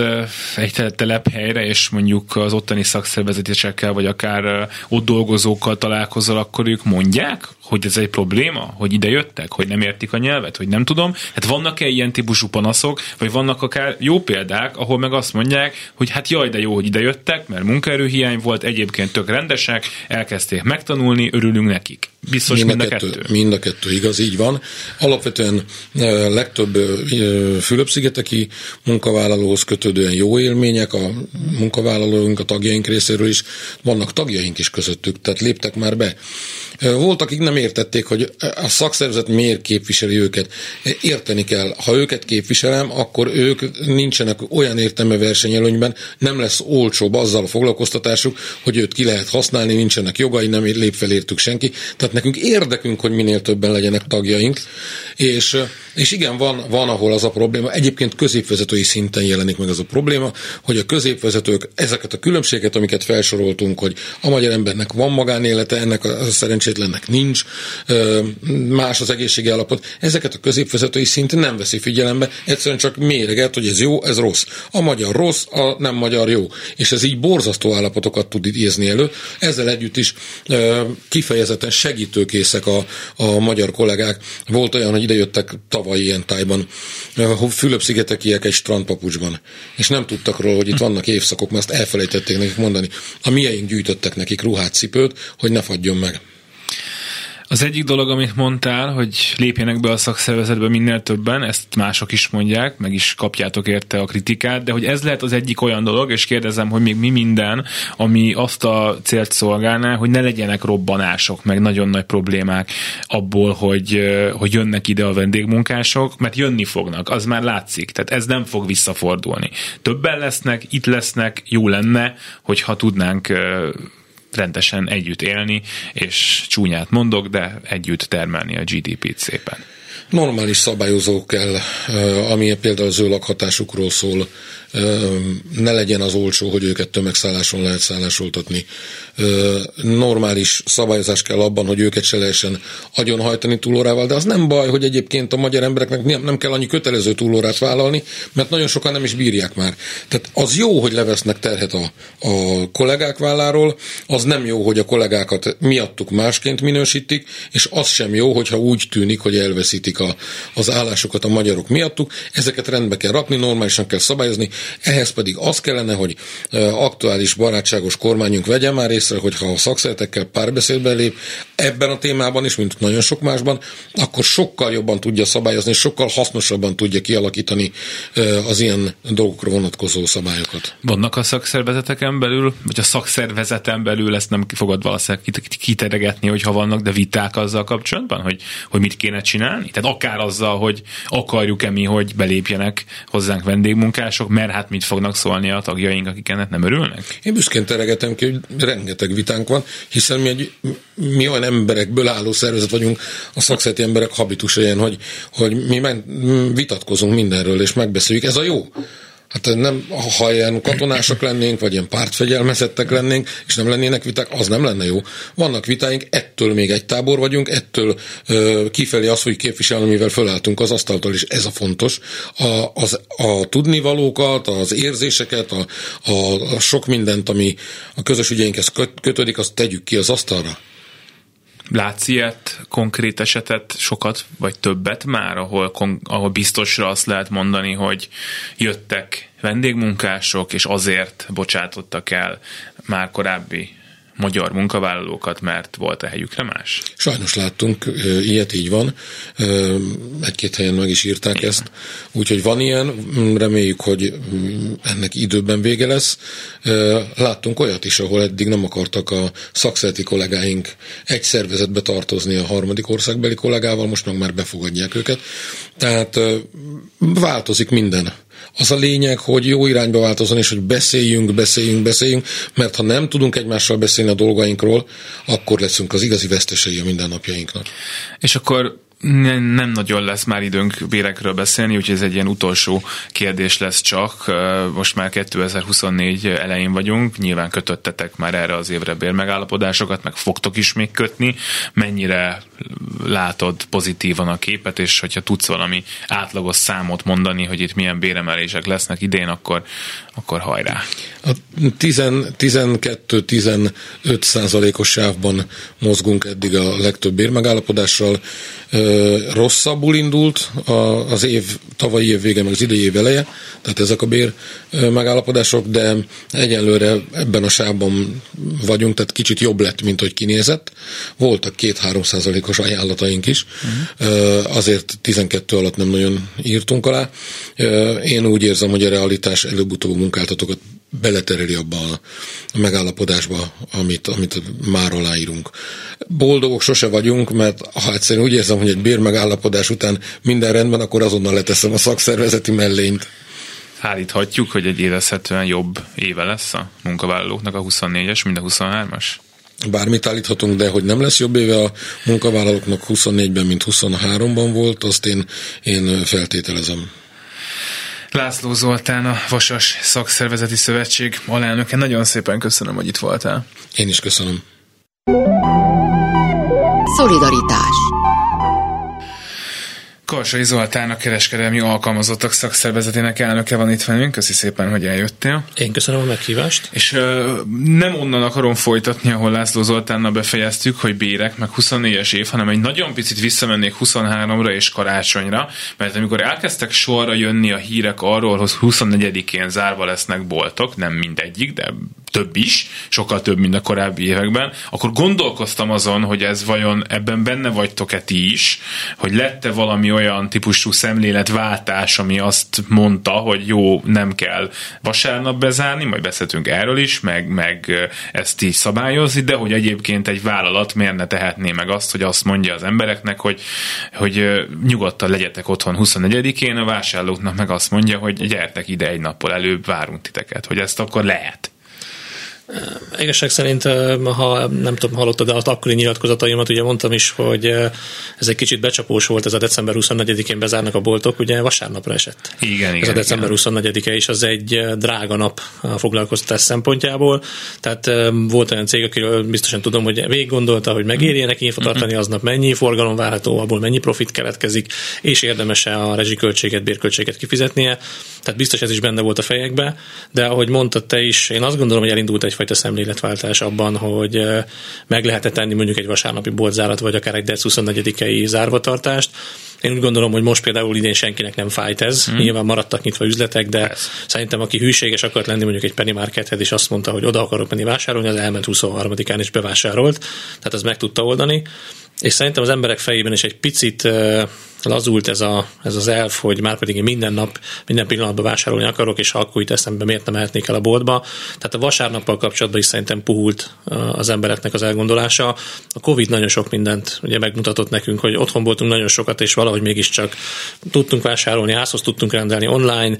Speaker 1: egy telephelyre, és mondjuk az ottani szakszervezetésekkel, vagy akár ott dolgozókkal találkozol, akkor ők mondják, hogy ez egy probléma, hogy ide jöttek, hogy nem értik a nyelvet, hogy nem tudom. Hát vannak-e ilyen típusú panaszok, vagy vannak akár jó példák, ahol meg azt mondják, hogy hát jaj, de jó, hogy ide jöttek, mert munkaerőhiány volt, egyébként tök rendesek, elkezdték megtanulni, örülünk nekik. Biztos mind, mind a kettő, kettő.
Speaker 3: Mind a kettő, igaz, így van. Alapvetően legtöbb Fülöp-szigeteki munkavállalóhoz kötődően jó élmények a munkavállalóink, a tagjaink részéről is, vannak tagjaink is közöttük, tehát léptek már be. Volt, akik nem értették, hogy a szakszervezet miért képviseli őket. Érteni kell, ha őket képviselem, akkor ők nincsenek olyan értelme versenyelőnyben, nem lesz olcsóbb azzal a foglalkoztatásuk, hogy őt ki lehet használni, nincsenek jogai, nem lép fel értük senki. Tehát nekünk érdekünk, hogy minél többen legyenek tagjaink, és, és igen, van, van, ahol az a probléma. Egyébként középvezetői szinten jelenik meg az a probléma, hogy a középvezetők ezeket a különbséget, amiket felsoroltunk, hogy a magyar embernek van magánélete, ennek a szerencsé szerencsétlennek nincs, más az egészségi állapot. Ezeket a középvezetői szint nem veszi figyelembe, egyszerűen csak méreget, hogy ez jó, ez rossz. A magyar rossz, a nem magyar jó. És ez így borzasztó állapotokat tud idézni elő. Ezzel együtt is kifejezetten segítőkészek a, a magyar kollégák. Volt olyan, hogy idejöttek tavaly ilyen tájban, Fülöp-szigetekiek egy strandpapucsban, és nem tudtak róla, hogy itt vannak évszakok, mert ezt elfelejtették nekik mondani. A mieink gyűjtöttek nekik ruhát, cipőt, hogy ne fagyjon meg.
Speaker 1: Az egyik dolog, amit mondtál, hogy lépjenek be a szakszervezetbe minél többen, ezt mások is mondják, meg is kapjátok érte a kritikát, de hogy ez lehet az egyik olyan dolog, és kérdezem, hogy még mi minden, ami azt a célt szolgálná, hogy ne legyenek robbanások, meg nagyon nagy problémák abból, hogy, hogy jönnek ide a vendégmunkások, mert jönni fognak, az már látszik, tehát ez nem fog visszafordulni. Többen lesznek, itt lesznek, jó lenne, hogyha tudnánk rendesen együtt élni, és csúnyát mondok, de együtt termelni a GDP-t szépen.
Speaker 3: Normális szabályozó kell, ami például az ő lakhatásukról szól, ne legyen az olcsó, hogy őket tömegszálláson lehet szállásoltatni. Normális szabályozás kell abban, hogy őket se lehessen agyonhajtani túlórával, de az nem baj, hogy egyébként a magyar embereknek nem kell annyi kötelező túlórát vállalni, mert nagyon sokan nem is bírják már. Tehát az jó, hogy levesznek terhet a, a kollégák válláról, az nem jó, hogy a kollégákat miattuk másként minősítik, és az sem jó, hogyha úgy tűnik, hogy elveszítik a, az állásokat a magyarok miattuk. Ezeket rendbe kell rakni, normálisan kell szabályozni, ehhez pedig az kellene, hogy aktuális barátságos kormányunk vegye már észre, hogy ha a szakszeretekkel párbeszédbe lép ebben a témában is, mint nagyon sok másban, akkor sokkal jobban tudja szabályozni, sokkal hasznosabban tudja kialakítani az ilyen dolgokra vonatkozó szabályokat.
Speaker 1: Vannak a szakszervezeteken belül, vagy a szakszervezeten belül ezt nem fogad valószínűleg kiteregetni, hogyha vannak, de viták azzal kapcsolatban, hogy, hogy mit kéne csinálni? Tehát akár azzal, hogy akarjuk-e mi, hogy belépjenek hozzánk vendégmunkások, mert hát mit fognak szólni a tagjaink, akik ennek nem örülnek?
Speaker 3: Én büszkén teregetem ki, hogy rengeteg vitánk van, hiszen mi, egy, mi olyan emberekből álló szervezet vagyunk, a szakszereti emberek habitus ilyen, hogy, hogy mi men, vitatkozunk mindenről, és megbeszéljük. Ez a jó. Hát nem, ha ilyen katonások lennénk, vagy ilyen pártfegyelmezettek lennénk, és nem lennének viták, az nem lenne jó. Vannak vitáink, ettől még egy tábor vagyunk, ettől ö, kifelé az, hogy képviselni, mivel fölálltunk az asztaltól, és ez a fontos. A, az, a tudnivalókat, az érzéseket, a, a, a sok mindent, ami a közös ügyeinkhez kötődik, azt tegyük ki az asztalra.
Speaker 1: Látsz ilyet, konkrét esetet, sokat vagy többet már, ahol, ahol biztosra azt lehet mondani, hogy jöttek vendégmunkások, és azért bocsátottak el már korábbi magyar munkavállalókat, mert volt a helyükre más?
Speaker 3: Sajnos láttunk, ilyet így van. Egy-két helyen meg is írták Igen. ezt. Úgyhogy van ilyen, reméljük, hogy ennek időben vége lesz. Láttunk olyat is, ahol eddig nem akartak a szakszereti kollégáink egy szervezetbe tartozni a harmadik országbeli kollégával, most meg már befogadják őket. Tehát változik minden. Az a lényeg, hogy jó irányba változon, és hogy beszéljünk, beszéljünk, beszéljünk, mert ha nem tudunk egymással beszélni a dolgainkról, akkor leszünk az igazi vesztesei a mindennapjainknak.
Speaker 1: És akkor nem nagyon lesz már időnk bérekről beszélni, úgyhogy ez egy ilyen utolsó kérdés lesz csak. Most már 2024 elején vagyunk, nyilván kötöttetek már erre az évre bérmegállapodásokat, meg fogtok is még kötni. Mennyire látod pozitívan a képet, és hogyha tudsz valami átlagos számot mondani, hogy itt milyen béremelések lesznek idén, akkor, akkor hajrá.
Speaker 3: A 12-15 százalékos sávban mozgunk eddig a legtöbb bérmegállapodással. Rosszabbul indult az év, tavalyi év vége, meg az idei év eleje, tehát ezek a bér megállapodások, de egyenlőre ebben a sávban vagyunk, tehát kicsit jobb lett, mint hogy kinézett. Voltak 2-3 százalékos ajánlataink is, uh-huh. azért 12 alatt nem nagyon írtunk alá. Én úgy érzem, hogy a realitás előbb-utóbb munkáltatókat beletereli abba a megállapodásba, amit, amit már aláírunk. Boldogok sose vagyunk, mert ha egyszerűen úgy érzem, hogy egy bérmegállapodás után minden rendben, akkor azonnal leteszem a szakszervezeti mellényt.
Speaker 1: Állíthatjuk, hogy egy érezhetően jobb éve lesz a munkavállalóknak a 24-es, mint a 23-as?
Speaker 3: Bármit állíthatunk, de hogy nem lesz jobb éve a munkavállalóknak 24-ben, mint 23-ban volt, azt én, én feltételezem.
Speaker 1: László Zoltán, a Vasas Szakszervezeti Szövetség alelnöke. Nagyon szépen köszönöm, hogy itt voltál.
Speaker 3: Én is köszönöm.
Speaker 2: Szolidaritás
Speaker 1: Karsai Zoltán, a kereskedelmi alkalmazottak szakszervezetének elnöke van itt velünk. Köszi szépen, hogy eljöttél.
Speaker 4: Én köszönöm a meghívást.
Speaker 1: És uh, nem onnan akarom folytatni, ahol László Zoltánnal befejeztük, hogy bérek, meg 24-es év, hanem egy nagyon picit visszamennék 23-ra és karácsonyra, mert amikor elkezdtek sorra jönni a hírek arról, hogy 24-én zárva lesznek boltok, nem mindegyik, de több is, sokkal több, mint a korábbi években, akkor gondolkoztam azon, hogy ez vajon ebben benne vagytok-e ti is, hogy lette valami olyan típusú szemléletváltás, ami azt mondta, hogy jó, nem kell vasárnap bezárni, majd beszéltünk erről is, meg, meg ezt így szabályozni, de hogy egyébként egy vállalat miért ne tehetné meg azt, hogy azt mondja az embereknek, hogy, hogy nyugodtan legyetek otthon 24-én, a vásárlóknak meg azt mondja, hogy gyertek ide egy nappal előbb, várunk titeket, hogy ezt akkor lehet.
Speaker 4: Igazság szerint, ha nem tudom, hallottad, de az akkori nyilatkozataimat ugye mondtam is, hogy ez egy kicsit becsapós volt, ez a december 24-én bezárnak a boltok, ugye vasárnapra esett.
Speaker 1: Igen, igen.
Speaker 4: Ez a december 24-e is az egy drága nap a foglalkoztatás szempontjából. Tehát volt olyan cég, akiről biztosan tudom, hogy végig gondolta, hogy megéri neki infotartani aznap mennyi forgalom várható, abból mennyi profit keletkezik, és érdemes-e a rezsiköltséget, bérköltséget kifizetnie. Tehát biztos ez is benne volt a fejekbe, de ahogy mondtad te is, én azt gondolom, hogy elindult egyfajta szemléletváltás abban, hogy meg lehet tenni mondjuk egy vasárnapi boltzárat, vagy akár egy DEC 24-i zárvatartást. Én úgy gondolom, hogy most például idén senkinek nem fájt ez. Hmm. Nyilván maradtak nyitva üzletek, de Persze. szerintem aki hűséges akart lenni mondjuk egy penny markethez, és azt mondta, hogy oda akarok menni vásárolni, az elment 23-án és bevásárolt. Tehát az meg tudta oldani. És szerintem az emberek fejében is egy picit lazult ez, a, ez az elf, hogy már pedig én minden nap, minden pillanatban vásárolni akarok, és ha akkor itt eszembe miért nem mehetnék el a boltba. Tehát a vasárnappal kapcsolatban is szerintem puhult az embereknek az elgondolása. A Covid nagyon sok mindent ugye megmutatott nekünk, hogy otthon voltunk nagyon sokat, és valahogy mégiscsak tudtunk vásárolni, házhoz tudtunk rendelni online,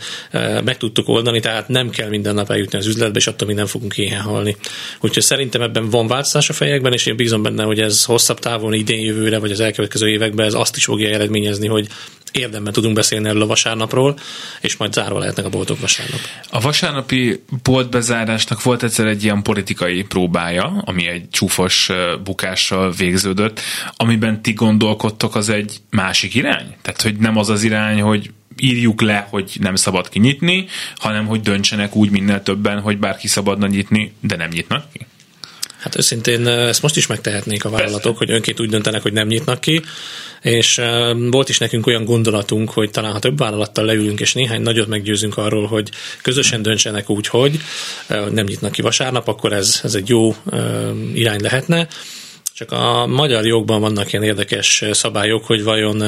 Speaker 4: meg tudtuk oldani, tehát nem kell minden nap eljutni az üzletbe, és attól mi nem fogunk éhen halni. Úgyhogy szerintem ebben van változás a fejekben, és én bízom benne, hogy ez hosszabb távon, idén jövőre, vagy az elkövetkező években ez azt is fogja eredményezni, eredményezni, hogy érdemben tudunk beszélni erről a vasárnapról, és majd zárva lehetnek a boltok vasárnap.
Speaker 1: A vasárnapi boltbezárásnak volt egyszer egy ilyen politikai próbája, ami egy csúfos bukással végződött, amiben ti gondolkodtok, az egy másik irány? Tehát, hogy nem az az irány, hogy írjuk le, hogy nem szabad kinyitni, hanem hogy döntsenek úgy minél többen, hogy bárki szabadna nyitni, de nem nyitnak ki?
Speaker 4: Hát őszintén ezt most is megtehetnék a vállalatok, Persze. hogy önként úgy döntenek, hogy nem nyitnak ki, és volt is nekünk olyan gondolatunk, hogy talán ha több vállalattal leülünk, és néhány nagyot meggyőzünk arról, hogy közösen döntsenek úgy, hogy nem nyitnak ki vasárnap, akkor ez, ez egy jó irány lehetne. Csak a magyar jogban vannak ilyen érdekes szabályok, hogy vajon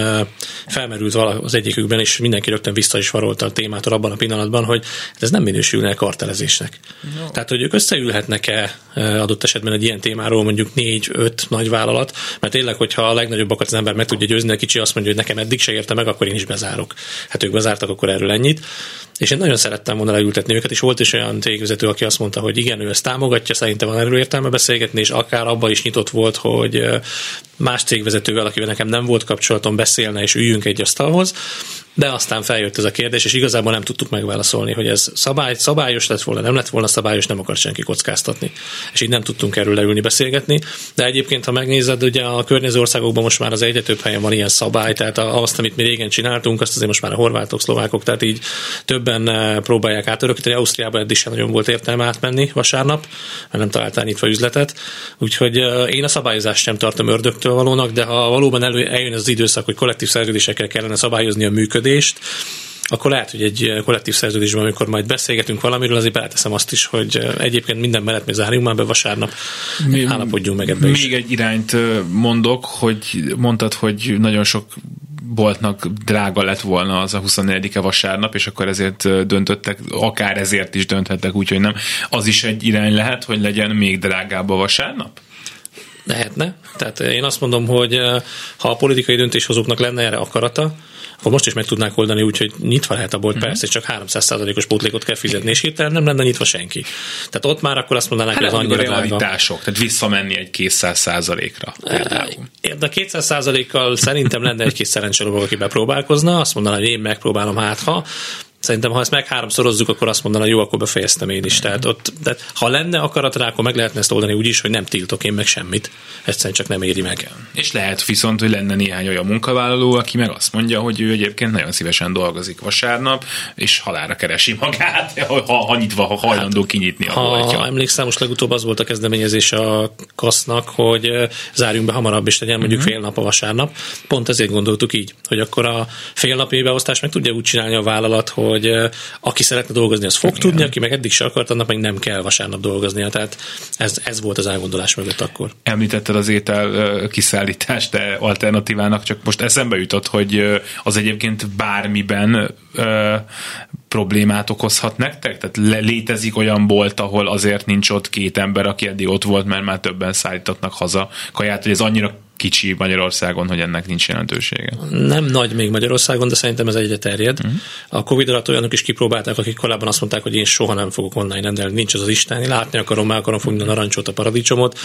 Speaker 4: felmerült az egyikükben, és mindenki rögtön vissza is varolta a témától abban a pillanatban, hogy ez nem minősülne kartelezésnek. No. Tehát, hogy ők összeülhetnek-e adott esetben egy ilyen témáról mondjuk négy-öt nagy vállalat, mert tényleg, hogyha a legnagyobbakat az ember meg tudja győzni, a kicsi azt mondja, hogy nekem eddig se érte meg, akkor én is bezárok. Hát ők bezártak, akkor erről ennyit és én nagyon szerettem volna leültetni őket, és volt is olyan cégvezető, aki azt mondta, hogy igen, ő ezt támogatja, szerintem van erről értelme beszélgetni, és akár abban is nyitott volt, hogy más cégvezetővel, akivel nekem nem volt kapcsolatom, beszélne, és üljünk egy asztalhoz. De aztán feljött ez a kérdés, és igazából nem tudtuk megválaszolni, hogy ez szabály, szabályos lett volna, nem lett volna szabályos, nem akar senki kockáztatni. És így nem tudtunk erről leülni beszélgetni. De egyébként, ha megnézed, ugye a környező országokban most már az egyre több helyen van ilyen szabály, tehát azt, amit mi régen csináltunk, azt azért most már a horvátok, szlovákok, tehát így többen eh, próbálják átörökíteni. Ausztriában eddig sem nagyon volt értelme átmenni vasárnap, mert nem találtál nyitva üzletet. Úgyhogy eh, én a szabályozást sem tartom ördögtől valónak, de ha valóban elő, eljön az időszak, hogy kollektív szerződésekkel kellene szabályozni a működést, működést, akkor lehet, hogy egy kollektív szerződésben, amikor majd beszélgetünk valamiről, azért beleteszem azt is, hogy egyébként minden mellett még zárjunk már be vasárnap, még, állapodjunk meg ebbe
Speaker 1: Még is. egy irányt mondok, hogy mondtad, hogy nagyon sok boltnak drága lett volna az a 24-e vasárnap, és akkor ezért döntöttek, akár ezért is dönthettek, úgyhogy nem. Az is egy irány lehet, hogy legyen még drágább a vasárnap?
Speaker 4: Lehetne. Tehát én azt mondom, hogy ha a politikai döntéshozóknak lenne erre akarata, akkor most is meg tudnák oldani úgy, hogy nyitva lehet a bolt, mm-hmm. persze, csak 300%-os pótlékot kell fizetni, és hirtelen nem lenne nyitva senki. Tehát ott már akkor azt mondanák,
Speaker 1: hát
Speaker 4: hogy
Speaker 1: az annyira realitások, tehát visszamenni egy 200 százalékra.
Speaker 4: De 200 százalékkal szerintem lenne egy kis szerencselóbb, aki bepróbálkozna, azt mondaná, hogy én megpróbálom hát ha, Szerintem, ha ezt meg háromszorozzuk, akkor azt mondaná, jó, akkor befejeztem én is. Tehát ott, de ha lenne akarat rá, akkor meg lehetne ezt oldani úgy is, hogy nem tiltok én meg semmit. Egyszerűen csak nem éri meg.
Speaker 1: És lehet viszont, hogy lenne néhány olyan munkavállaló, aki meg azt mondja, hogy ő egyébként nagyon szívesen dolgozik vasárnap, és halára keresi magát, ha, ha nyitva, ha hajlandó hát, kinyitni a
Speaker 4: ha emlékszem, most legutóbb az volt a kezdeményezés a kasznak, hogy zárjunk be hamarabb, és legyen mondjuk uh-huh. fél nap a vasárnap. Pont ezért gondoltuk így, hogy akkor a fél napi beosztás meg tudja úgy csinálni a vállalat, hogy hogy aki szeretne dolgozni, az fog Igen. tudni, aki meg eddig se akart, annak meg nem kell vasárnap dolgoznia. Tehát ez, ez volt az elgondolás mögött akkor.
Speaker 1: Említetted az étel kiszállítást, de alternatívának csak most eszembe jutott, hogy az egyébként bármiben ö, problémát okozhat nektek? Tehát létezik olyan bolt, ahol azért nincs ott két ember, aki eddig ott volt, mert már többen szállítatnak haza kaját, hogy ez annyira kicsi Magyarországon, hogy ennek nincs jelentősége.
Speaker 4: Nem nagy még Magyarországon, de szerintem ez egyre terjed. Uh-huh. A Covid alatt olyanok is kipróbálták, akik korábban azt mondták, hogy én soha nem fogok online rendelni, nincs az az isteni, látni akarom, meg akarom fogni a narancsot, a paradicsomot.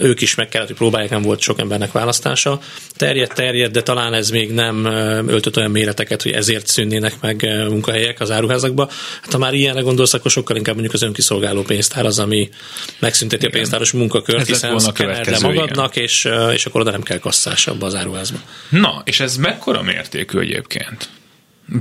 Speaker 4: Ők is meg kellett, hogy próbálják, nem volt sok embernek választása. Terjed, terjed, de talán ez még nem öltött olyan méreteket, hogy ezért szűnnének meg munkahelyek az áruházakba. Hát ha már ilyenre gondolsz, akkor sokkal inkább mondjuk az önkiszolgáló pénztár az, ami megszünteti igen. a pénztáros munkakört, hiszen szkennerre magadnak, és, és akkor oda nem kell kasszás abba az áruházba.
Speaker 1: Na, és ez mekkora mértékű egyébként?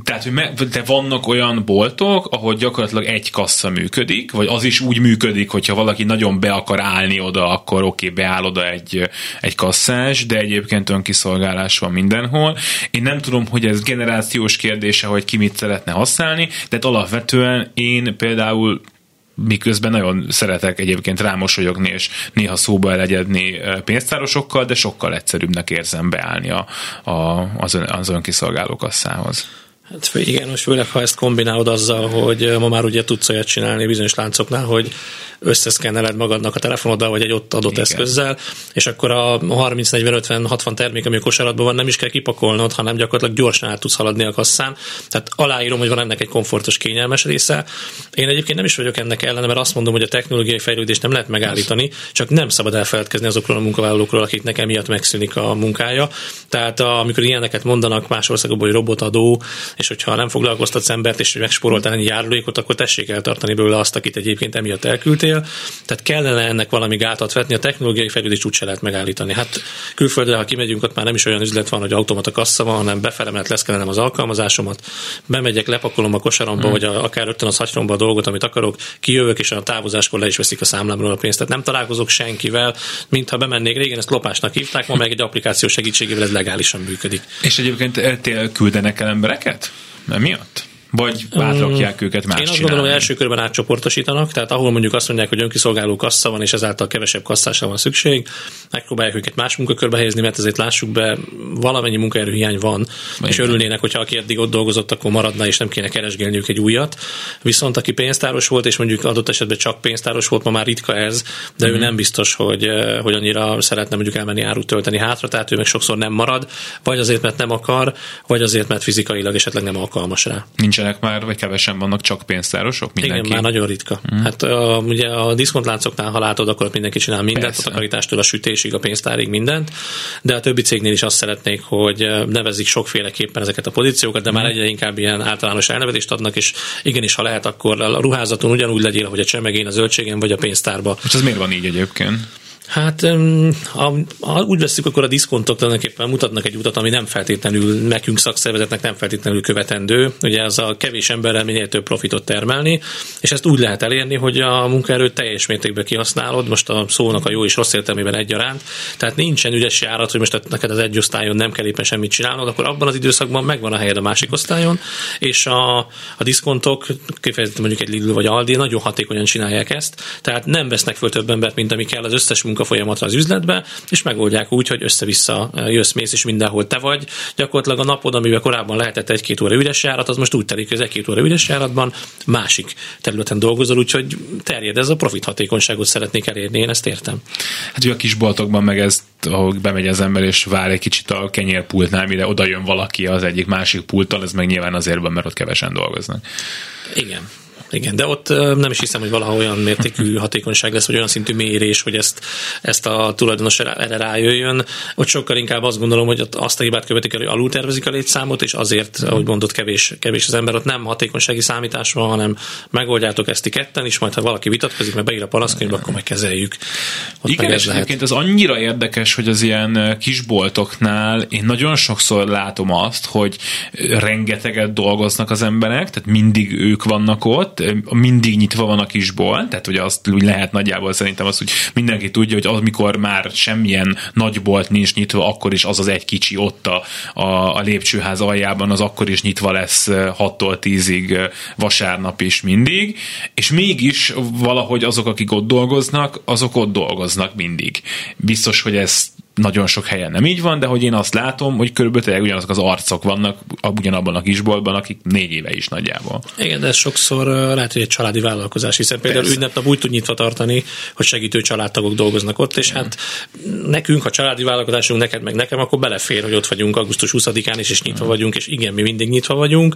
Speaker 1: Tehát, hogy me, de vannak olyan boltok, ahol gyakorlatilag egy kassa működik, vagy az is úgy működik, hogyha valaki nagyon be akar állni oda, akkor oké, okay, beáll oda egy, egy kasszás, de egyébként önkiszolgálás van mindenhol. Én nem tudom, hogy ez generációs kérdése, hogy ki mit szeretne használni, de alapvetően én például miközben nagyon szeretek egyébként rámosolyogni, és néha szóba elegyedni pénztárosokkal, de sokkal egyszerűbbnek érzem beállni a, a, az, ön, az önkiszolgáló kasszához.
Speaker 4: Hát igen, most főleg, ha ezt kombinálod azzal, hogy ma már ugye tudsz olyat csinálni bizonyos láncoknál, hogy összeszkenneled magadnak a telefonoddal, vagy egy ott adott Igen. eszközzel, és akkor a 30, 40, 50, 60 termék, ami a kosaratban van, nem is kell kipakolnod, hanem gyakorlatilag gyorsan át tudsz haladni a kasszán. Tehát aláírom, hogy van ennek egy komfortos, kényelmes része. Én egyébként nem is vagyok ennek ellene, mert azt mondom, hogy a technológiai fejlődést nem lehet megállítani, csak nem szabad elfeledkezni azokról a munkavállalókról, akiknek emiatt megszűnik a munkája. Tehát amikor ilyeneket mondanak más országokban, hogy robotadó, és hogyha nem foglalkoztatsz embert, és megspóroltál ennyi járulékot, akkor tessék eltartani belőle azt, akit egyébként emiatt elküldtél. Tehát kellene ennek valami gátat vetni, a technológiai fejlődést úgy se lehet megállítani. Hát külföldre, ha kimegyünk, ott már nem is olyan üzlet van, hogy automata kassa van, hanem befele lehet leszkelnem az alkalmazásomat, bemegyek, lepakolom a kosaramba, hmm. vagy a, akár rögtön az hagyromba a dolgot, amit akarok, kijövök, és a távozáskor le is veszik a számlámról a pénzt. Tehát nem találkozok senkivel, mintha bemennék. Régen ezt lopásnak hívták, ma meg egy applikáció segítségével ez legálisan működik.
Speaker 1: És egyébként RTL küldenek el embereket? Emiatt? Vagy átrakják őket más
Speaker 4: Én azt gondolom, hogy első körben átcsoportosítanak, tehát ahol mondjuk azt mondják, hogy önkiszolgáló kassa van, és ezáltal kevesebb kasszásra van szükség, megpróbálják őket más munkakörbe helyezni, mert ezért lássuk be, valamennyi munkaerőhiány van, Vagy és örülnének, hogyha aki eddig ott dolgozott, akkor maradna, és nem kéne keresgélniük egy újat. Viszont aki pénztáros volt, és mondjuk adott esetben csak pénztáros volt, ma már ritka ez, de mm. ő mhm. nem biztos, hogy, eh, hogy annyira szeretne mondjuk elmenni árut tölteni hátra, tehát ő meg sokszor nem marad, vagy azért, mert nem akar, vagy azért, mert fizikailag esetleg nem alkalmas rá.
Speaker 1: Nincs nincsenek már, vagy kevesen vannak csak pénztárosok? Mindenki?
Speaker 4: Igen, már nagyon ritka. Hmm. Hát a, ugye a diszkontláncoknál, ha látod, akkor mindenki csinál mindent, Persze. a takarítástól a sütésig, a pénztárig mindent, de a többi cégnél is azt szeretnék, hogy nevezik sokféleképpen ezeket a pozíciókat, de hmm. már egyre inkább ilyen általános elnevezést adnak, és igenis, ha lehet, akkor a ruházaton ugyanúgy legyél, hogy a csemegén, a zöldségen vagy a pénztárba.
Speaker 1: És ez miért van így egyébként?
Speaker 4: Hát ha, ha úgy veszük, akkor a diszkontok tulajdonképpen mutatnak egy utat, ami nem feltétlenül nekünk szakszervezetnek nem feltétlenül követendő. Ugye ez a kevés emberrel minél több profitot termelni, és ezt úgy lehet elérni, hogy a munkaerőt teljes mértékben kihasználod, most a szónak a jó és rossz értelmében egyaránt. Tehát nincsen ügyes járat, hogy most neked az egy osztályon nem kell éppen semmit csinálnod, akkor abban az időszakban megvan a helyed a másik osztályon, és a, a diszkontok, kifejezetten mondjuk egy Lidl vagy Aldi, nagyon hatékonyan csinálják ezt, tehát nem vesznek föl több embert, mint ami kell az összes munkafolyamatra az üzletbe, és megoldják úgy, hogy össze-vissza jössz, mész, és mindenhol te vagy. Gyakorlatilag a napod, amivel korábban lehetett egy-két óra üres járat, az most úgy telik, hogy egy-két óra üres járatban másik területen dolgozol, úgyhogy terjed ez a profit hatékonyságot szeretnék elérni, én ezt értem.
Speaker 1: Hát ugye a kisboltokban meg ez, ahogy bemegy az ember és vár egy kicsit a kenyérpultnál, mire oda jön valaki az egyik másik pulttal, ez meg nyilván azért van, mert ott kevesen dolgoznak.
Speaker 4: Igen igen, de ott nem is hiszem, hogy valaha olyan mértékű hatékonyság lesz, vagy olyan szintű mérés, hogy ezt, ezt a tulajdonos erre rájöjjön. Ott sokkal inkább azt gondolom, hogy azt a hibát követik el, hogy alul tervezik a létszámot, és azért, ahogy mondott, kevés, kevés az ember, ott nem hatékonysági számítás van, hanem megoldjátok ezt ketten, és majd ha valaki vitatkozik, mert beír a palaszkönyvbe, akkor meg kezeljük.
Speaker 1: Ott Igen, és egyébként ez annyira érdekes, hogy az ilyen kisboltoknál én nagyon sokszor látom azt, hogy rengeteget dolgoznak az emberek, tehát mindig ők vannak ott, mindig nyitva van a kisbolt, tehát ugye azt úgy lehet nagyjából szerintem azt, hogy mindenki tudja, hogy amikor már semmilyen nagy bolt nincs nyitva, akkor is az az egy kicsi ott a, a, a lépcsőház aljában, az akkor is nyitva lesz 6-tól 10-ig vasárnap is mindig, és mégis valahogy azok, akik ott dolgoznak, azok ott dolgoznak mindig. Biztos, hogy ez nagyon sok helyen nem így van, de hogy én azt látom, hogy körülbelül ugyanazok az arcok vannak ugyanabban a kisboltban, akik négy éve is nagyjából.
Speaker 4: Igen, de ez sokszor lehet, hogy egy családi vállalkozás, hiszen például Persze. ünnepnap úgy tud nyitva tartani, hogy segítő családtagok dolgoznak ott, és Igen. hát nekünk, ha családi vállalkozásunk, neked meg nekem, akkor belefér, hogy ott vagyunk augusztus 20-án is, és nyitva Igen. vagyunk, és igen, mi mindig nyitva vagyunk,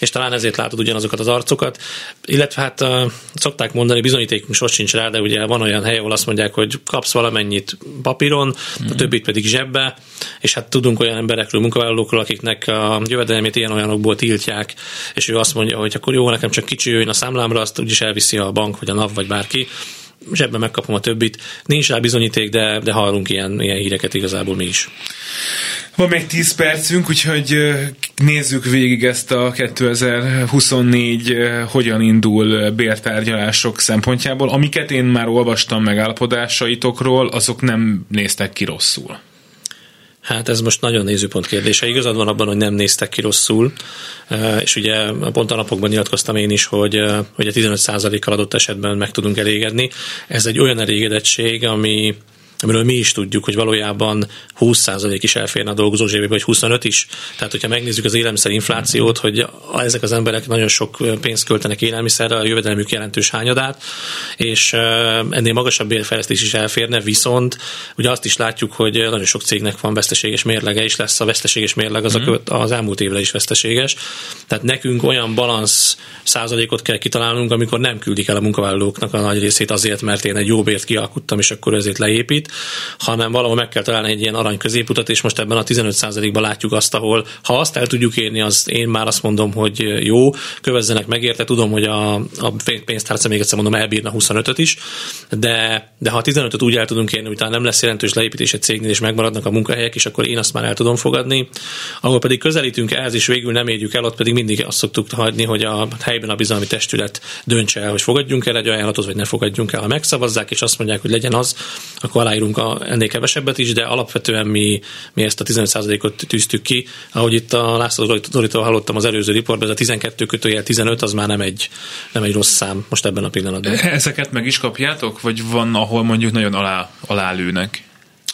Speaker 4: és talán ezért látod ugyanazokat az arcokat. Illetve hát uh, szokták mondani, bizonyítékunk sos sincs rá, de ugye van olyan hely, ahol azt mondják, hogy kapsz valamennyit papíron, a többit pedig zsebbe, és hát tudunk olyan emberekről, munkavállalókról, akiknek a jövedelmét ilyen olyanokból tiltják, és ő azt mondja, hogy akkor jó, nekem csak kicsi jöjjön a számlámra, azt úgyis elviszi a bank, vagy a NAV, vagy bárki zsebben megkapom a többit. Nincs rá bizonyíték, de, de hallunk ilyen, ilyen híreket igazából mi is.
Speaker 1: Van még 10 percünk, úgyhogy nézzük végig ezt a 2024 hogyan indul bértárgyalások szempontjából. Amiket én már olvastam megállapodásaitokról, azok nem néztek ki rosszul.
Speaker 4: Hát ez most nagyon nézőpont kérdése. Igazad van abban, hogy nem néztek ki rosszul, és ugye pont a napokban nyilatkoztam én is, hogy, hogy a 15%-kal adott esetben meg tudunk elégedni. Ez egy olyan elégedettség, ami, amiről mi is tudjuk, hogy valójában 20% is elférne a dolgozó zsebébe, vagy 25 is. Tehát, hogyha megnézzük az élelmiszerinflációt, hogy ezek az emberek nagyon sok pénzt költenek élelmiszerre, a jövedelmük jelentős hányadát, és ennél magasabb bérfejlesztés is elférne, viszont ugye azt is látjuk, hogy nagyon sok cégnek van veszteséges mérlege, és lesz a veszteséges mérleg az, mm. az elmúlt évre is veszteséges. Tehát nekünk olyan balansz százalékot kell kitalálnunk, amikor nem küldik el a munkavállalóknak a nagy részét azért, mert én egy jó bért kialkuttam, és akkor ezért leépít, hanem valahol meg kell találni egy ilyen arany középutat, és most ebben a 15%-ban látjuk azt, ahol ha azt el tudjuk érni, az én már azt mondom, hogy jó, kövezzenek meg érte, tudom, hogy a, a pénztárca még egyszer mondom, elbírna 25-öt is, de, de ha a 15-öt úgy el tudunk érni, utána nem lesz jelentős leépítés egy cégnél, és megmaradnak a munkahelyek, és akkor én azt már el tudom fogadni. Ahol pedig közelítünk ehhez, és végül nem érjük el, ott pedig mindig azt szoktuk hagyni, hogy a helyben a bizalmi testület döntse el, hogy fogadjunk el egy ajánlatot, vagy ne fogadjunk el. Ha megszavazzák, és azt mondják, hogy legyen az, akkor aláírunk a, ennél kevesebbet is, de alapvetően mi, mi ezt a 15%-ot tűztük ki. Ahogy itt a László Zoritól hallottam az előző riportban, ez a 12 kötőjel 15, az már nem egy, nem egy rossz szám most ebben a pillanatban.
Speaker 1: Ezeket meg is kapjátok, vagy van, ahol mondjuk nagyon alá, alálőnek?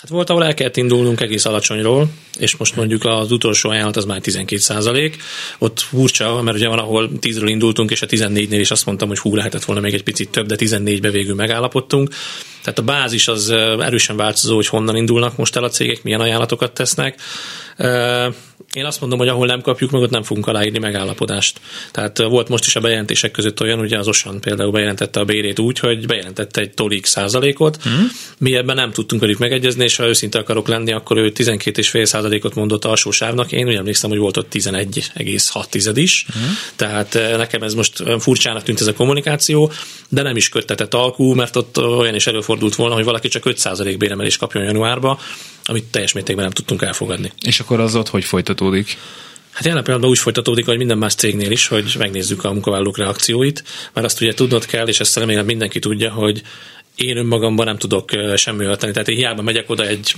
Speaker 4: Hát volt, ahol el kellett indulnunk egész alacsonyról, és most mondjuk az utolsó ajánlat az már 12 százalék. Ott furcsa, mert ugye van, ahol 10-ről indultunk, és a 14-nél is azt mondtam, hogy hú, lehetett volna még egy picit több, de 14-be végül megállapodtunk. Tehát a bázis az erősen változó, hogy honnan indulnak most el a cégek, milyen ajánlatokat tesznek Én azt mondom, hogy ahol nem kapjuk meg, ott nem fogunk aláírni megállapodást. Tehát volt most is a bejelentések között olyan, ugye az Osan például bejelentette a bérét úgy, hogy bejelentette egy tolik százalékot. Hmm. Mi ebben nem tudtunk velük megegyezni, és ha őszinte akarok lenni, akkor ő 12,5 százalékot mondott alsó sávnak. Én úgy emlékszem, hogy volt ott 11,6 is. Hmm. Tehát nekem ez most furcsának tűnt ez a kommunikáció, de nem is köttetett alkú, mert ott olyan is előfordult volna, hogy valaki csak 5 százalék béremelést kapjon januárba, amit teljes mértékben nem tudtunk elfogadni.
Speaker 1: És akkor az ott hogy folytatódik?
Speaker 4: Hát jelen pillanatban úgy folytatódik, hogy minden más cégnél is, hogy megnézzük a munkavállalók reakcióit, mert azt ugye tudnod kell, és ezt remélem mindenki tudja, hogy én önmagamban nem tudok semmi tenni. Tehát én hiába megyek oda egy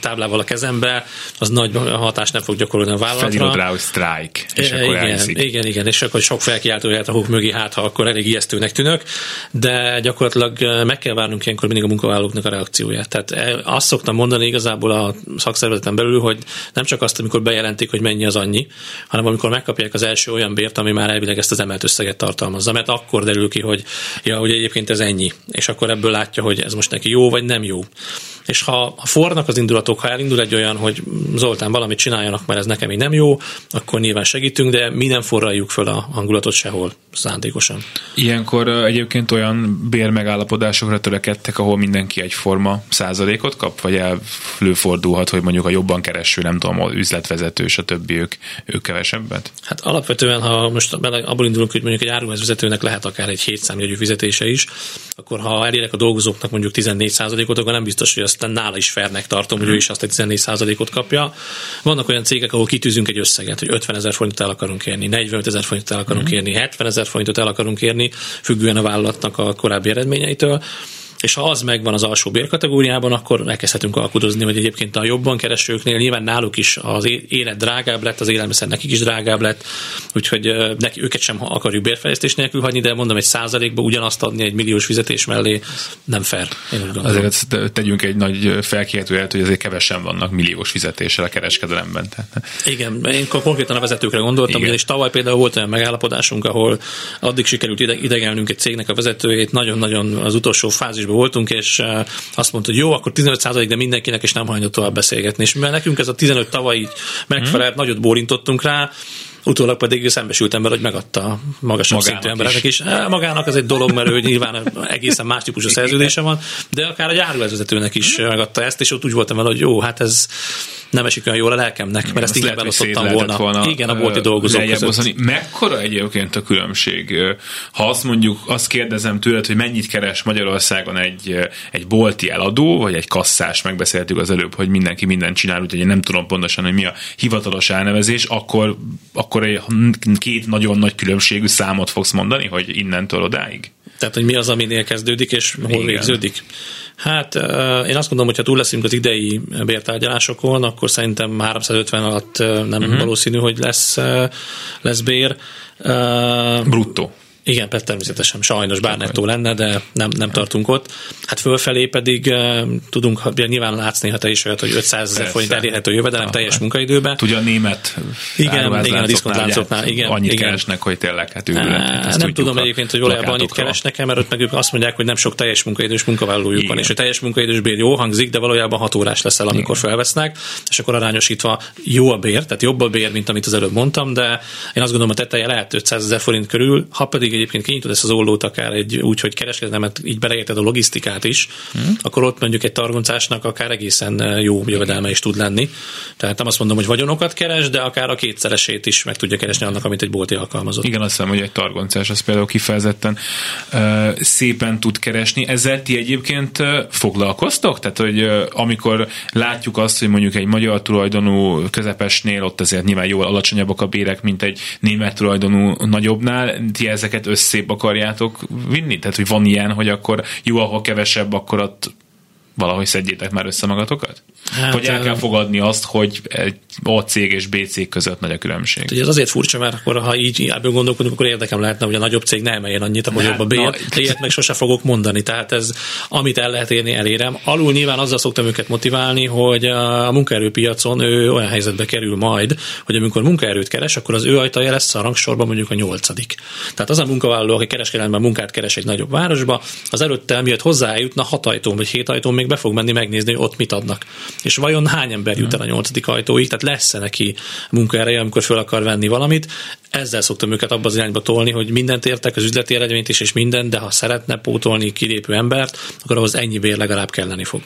Speaker 4: táblával a kezembe, az nagy hatást nem fog gyakorolni a vállalatra.
Speaker 1: Felírod rá, hogy strike, és
Speaker 4: e,
Speaker 1: akkor
Speaker 4: igen,
Speaker 1: elhiszik.
Speaker 4: igen, igen, és akkor sok felkiáltóját a húk mögé, hát ha akkor elég ijesztőnek tűnök, de gyakorlatilag meg kell várnunk ilyenkor mindig a munkavállalóknak a reakcióját. Tehát azt szoktam mondani igazából a szakszervezeten belül, hogy nem csak azt, amikor bejelentik, hogy mennyi az annyi, hanem amikor megkapják az első olyan bért, ami már elvileg ezt az emelt összeget tartalmazza, mert akkor derül ki, hogy ja, hogy egyébként ez ennyi, és akkor ebből látja, hogy ez most neki jó vagy nem jó. És ha, ha fornak az indulatok, ha elindul egy olyan, hogy Zoltán valamit csináljanak, mert ez nekem még nem jó, akkor nyilván segítünk, de mi nem forraljuk fel a hangulatot sehol szándékosan.
Speaker 1: Ilyenkor egyébként olyan bérmegállapodásokra törekedtek, ahol mindenki egyforma százalékot kap, vagy előfordulhat, hogy mondjuk a jobban kereső, nem tudom, a üzletvezető, stb. ők, ők kevesebbet?
Speaker 4: Hát alapvetően, ha most abból indulunk, hogy mondjuk egy áruházvezetőnek lehet akár egy 7 számjegyű fizetése is, akkor ha elérek a dolgozóknak mondjuk 14 ot akkor nem biztos, hogy aztán nála is fernek tartom, hogy ő is azt a 14 ot kapja. Vannak olyan cégek, ahol kitűzünk egy összeget, hogy 50 ezer forintot el akarunk érni, 45 ezer forintot el akarunk mm. érni, 70 ezer forintot el akarunk érni, függően a vállalatnak a korábbi eredményeitől és ha az megvan az alsó bérkategóriában, akkor elkezdhetünk alkudozni, hogy egyébként a jobban keresőknél nyilván náluk is az élet drágább lett, az élelmiszer nekik is drágább lett, úgyhogy neki, őket sem akarjuk bérfejlesztés nélkül hagyni, de mondom, egy százalékba ugyanazt adni egy milliós fizetés mellé nem fair. Én úgy
Speaker 1: azért tegyünk egy nagy felkiáltóját, hogy azért kevesen vannak milliós fizetéssel a kereskedelemben.
Speaker 4: Igen, én konkrétan a vezetőkre gondoltam, és tavaly például volt olyan megállapodásunk, ahol addig sikerült idegelnünk egy cégnek a vezetőjét, nagyon-nagyon az utolsó fázisban beszélgetésben voltunk, és azt mondta, hogy jó, akkor 15 de mindenkinek, és nem hajlandó tovább beszélgetni. És mivel nekünk ez a 15 tavaly megfelelt, hmm. nagyot bórintottunk rá, utólag pedig szembesültem vele, hogy megadta magasabb magának szintű embereknek is. is. Eh, magának ez egy dolog, mert ő nyilván egészen más típusú szerződése van, de akár a gyárvezetőnek is megadta ezt, és ott úgy voltam vele, hogy jó, hát ez nem esik olyan jól a lelkemnek, mert ezt így belosztottam volna. volna. Igen, a bolti dolgozók között.
Speaker 1: Mekkora egyébként a különbség? Ha azt mondjuk, azt kérdezem tőled, hogy mennyit keres Magyarországon egy, egy bolti eladó, vagy egy kasszás, megbeszéltük az előbb, hogy mindenki mindent csinál, úgyhogy én nem tudom pontosan, hogy mi a hivatalos elnevezés, akkor, akkor egy két nagyon nagy különbségű számot fogsz mondani, hogy innentől odáig?
Speaker 4: Tehát, hogy mi az, aminél kezdődik, és hol Igen. végződik? Hát én azt gondolom, hogy ha túl leszünk az idei bértárgyalásokon, akkor szerintem 350 alatt nem uh-huh. valószínű, hogy lesz, lesz bér.
Speaker 1: Bruttó.
Speaker 4: Igen, természetesen sajnos bár nettó lenne, de nem, nem tartunk ott. Hát fölfelé pedig uh, tudunk, nyilván látsz néha te is olyat, hogy 500 ezer forint elérhető jövedelem ah, teljes munkaidőben.
Speaker 1: Tudja a német
Speaker 4: igen, igen, a diszkontláncoknál, igen.
Speaker 1: Annyit
Speaker 4: igen.
Speaker 1: keresnek, hogy tényleg hát őrület.
Speaker 4: Nem tudom egyébként, hogy valójában annyit keresnek mert ott meg ők azt mondják, hogy nem sok teljes munkaidős munkavállalójuk van, és a teljes munkaidős bér jó hangzik, de valójában 6 órás leszel, amikor igen. felvesznek, és akkor arányosítva jó a bér, tehát jobb a bér, mint amit az előbb mondtam, de én azt gondolom, a teteje lehet 500 ezer forint körül, ha pedig egyébként kinyitod ezt az ollót akár egy úgy, hogy kereskedelmet így beleérted a logisztikát is, hmm. akkor ott mondjuk egy targoncásnak akár egészen eh, jó jövedelme is tud lenni. Tehát nem azt mondom, hogy vagyonokat keres, de akár a kétszeresét is meg tudja keresni annak, amit egy bolti alkalmazott.
Speaker 1: Igen, azt hiszem, hogy egy targoncás az például kifejezetten uh, szépen tud keresni. Ezzel ti egyébként uh, foglalkoztok? Tehát, hogy uh, amikor látjuk azt, hogy mondjuk egy magyar tulajdonú közepesnél ott azért nyilván jóval alacsonyabbak a bérek, mint egy német tulajdonú nagyobbnál, ti ezeket akarjátok akarjátok vinni? Tehát, hogy van ilyen, hogy akkor jó, ahol kevesebb, akkor ott valahogy szedjétek már össze magatokat? Hát, Vagy el kell fogadni azt, hogy egy A cég és B cég között nagy a különbség.
Speaker 4: Ugye ez azért furcsa, mert akkor, ha így ebből gondolkodunk, akkor érdekem lehetne, hogy a nagyobb cég ne emeljen annyit, ahogy jobb a B. Ilyet meg sose fogok mondani. Tehát ez, amit el lehet érni, elérem. Alul nyilván azzal szoktam őket motiválni, hogy a munkaerőpiacon ő olyan helyzetbe kerül majd, hogy amikor munkaerőt keres, akkor az ő ajtaja lesz a rangsorban mondjuk a nyolcadik. Tehát az a munkavállaló, aki kereskedelemben munkát keres egy nagyobb városba, az előtte, miatt hozzájutna hat ajtón vagy hét ajtón még be fog menni megnézni, hogy ott mit adnak. És vajon hány ember jut el a nyolcadik ajtóig, tehát lesz-e neki munkaereje, amikor föl akar venni valamit. Ezzel szoktam őket abba az irányba tolni, hogy mindent értek, az üzleti eredményt is, és minden, de ha szeretne pótolni kilépő embert, akkor ahhoz ennyi bér legalább kelleni fog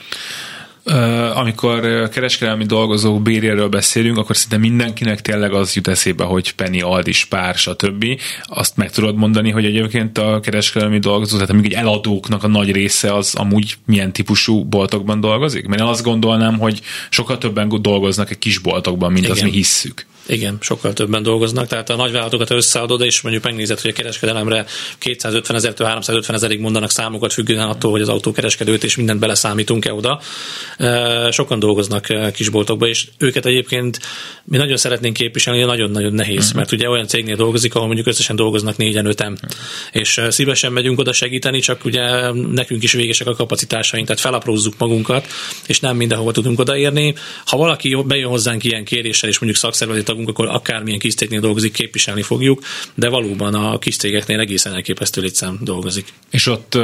Speaker 1: amikor kereskedelmi dolgozók béréről beszélünk, akkor szinte mindenkinek tényleg az jut eszébe, hogy Penny, Aldis, Pár, stb. Azt meg tudod mondani, hogy egyébként a kereskedelmi dolgozó, tehát még egy eladóknak a nagy része az amúgy milyen típusú boltokban dolgozik? Mert én azt gondolnám, hogy sokkal többen dolgoznak egy kis boltokban, mint Igen. azt mi hisszük.
Speaker 4: Igen, sokkal többen dolgoznak, tehát a nagyvállalatokat összeadod, és mondjuk megnézed, hogy a kereskedelemre 250 ezertől 350 ezerig mondanak számokat függően attól, hogy az autókereskedőt és mindent beleszámítunk-e oda. Sokan dolgoznak kisboltokba, és őket egyébként mi nagyon szeretnénk képviselni, de nagyon-nagyon nehéz, uh-huh. mert ugye olyan cégnél dolgozik, ahol mondjuk összesen dolgoznak négyen, öten, uh-huh. és szívesen megyünk oda segíteni, csak ugye nekünk is végesek a kapacitásaink, tehát felaprózzuk magunkat, és nem mindenhova tudunk odaérni. Ha valaki bejön hozzánk ilyen kéréssel, és mondjuk szakszervezeti tagunk, akkor akármilyen kis cégnél dolgozik, képviselni fogjuk, de valóban a kis cégeknél egészen elképesztő létszám dolgozik.
Speaker 1: És ott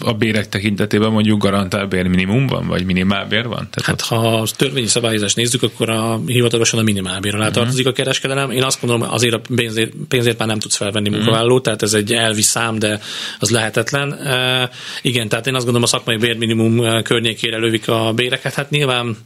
Speaker 1: a bérek tekintetében mondjuk garantál minimum van, vagy minimálbér van?
Speaker 4: Tehát hát ha a törvényi szabályozást nézzük, akkor a hivatalosan a minimálbér alá uh-huh. tartozik a kereskedelem. Én azt gondolom, azért a pénzért, pénzért már nem tudsz felvenni uh-huh. munkavállalót, tehát ez egy elvi szám, de az lehetetlen. Uh, igen, tehát én azt gondolom, a szakmai bérminimum környékére lövik a béreket. Hát nyilván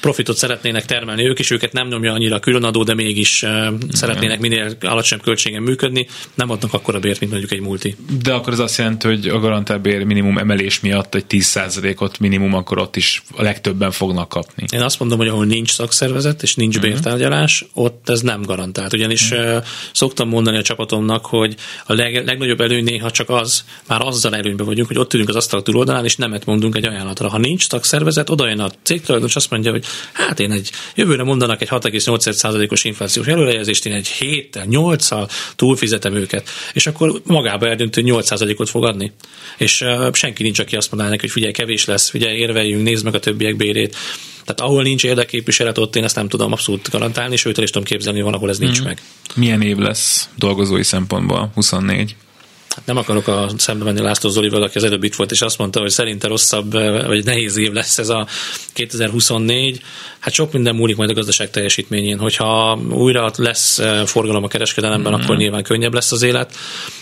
Speaker 4: profitot szeretnének termelni ők is, őket nem nyomja annyira a különadó, de még uh, szeretnének minél alacsonyabb költségen működni, nem adnak akkor a bért, mint mondjuk egy multi.
Speaker 1: De akkor ez azt jelenti, hogy a garantált bér minimum emelés miatt egy 10%-ot minimum, akkor ott is a legtöbben fognak kapni.
Speaker 4: Én azt mondom, hogy ahol nincs szakszervezet és nincs uh-huh. bértárgyalás, ott ez nem garantált. Ugyanis uh-huh. szoktam mondani a csapatomnak, hogy a leg, legnagyobb előny néha csak az, már azzal előnyben vagyunk, hogy ott ülünk az asztal túloldalán, és nemet mondunk egy ajánlatra. Ha nincs szakszervezet, oda jön a cégtulajdonos, azt mondja, hogy hát én egy jövőre mondanak egy 6,8%-os inflációs előrejelzést, én egy héttel, nyolccal túlfizetem őket, és akkor magába eldöntő 8%-ot fog adni. És senki nincs, aki azt mondaná neki, hogy figyelj, kevés lesz, figyelj, érveljünk, nézd meg a többiek bérét. Tehát ahol nincs érdekképviselet, ott én ezt nem tudom abszolút garantálni, és őt is tudom képzelni, van, ahol ez nincs hmm. meg.
Speaker 1: Milyen év lesz dolgozói szempontból? 24?
Speaker 4: Hát nem akarok a szembe menni László Zolival, aki az előbb itt volt, és azt mondta, hogy szerinte rosszabb, vagy nehéz év lesz ez a 2024. Hát sok minden múlik majd a gazdaság teljesítményén. Hogyha újra lesz eh, forgalom a kereskedelemben, mm-hmm. akkor nyilván könnyebb lesz az élet.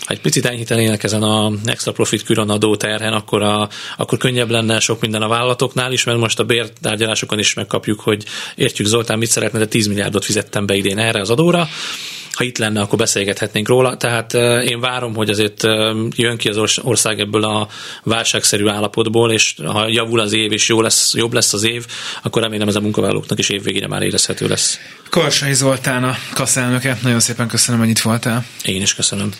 Speaker 4: Ha egy picit enyhítenének ezen a extra profit külön adó terhen, akkor, a, akkor könnyebb lenne sok minden a vállalatoknál is, mert most a bértárgyalásokon is megkapjuk, hogy értjük Zoltán, mit szeretne, de 10 milliárdot fizettem be idén erre az adóra ha itt lenne, akkor beszélgethetnénk róla. Tehát én várom, hogy azért jön ki az ország ebből a válságszerű állapotból, és ha javul az év, és jó lesz, jobb lesz az év, akkor remélem ez a munkavállalóknak is évvégére már érezhető lesz.
Speaker 1: Karsai Zoltán a kaszelnöke. Nagyon szépen köszönöm, hogy itt voltál.
Speaker 4: Én is köszönöm.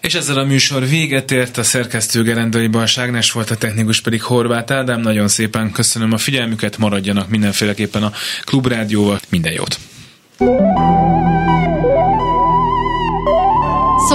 Speaker 1: És ezzel a műsor véget ért, a szerkesztő Gerendai Balságnes volt, a technikus pedig Horváth Ádám. Nagyon szépen köszönöm a figyelmüket, maradjanak mindenféleképpen a Klubrádióval. Minden jót!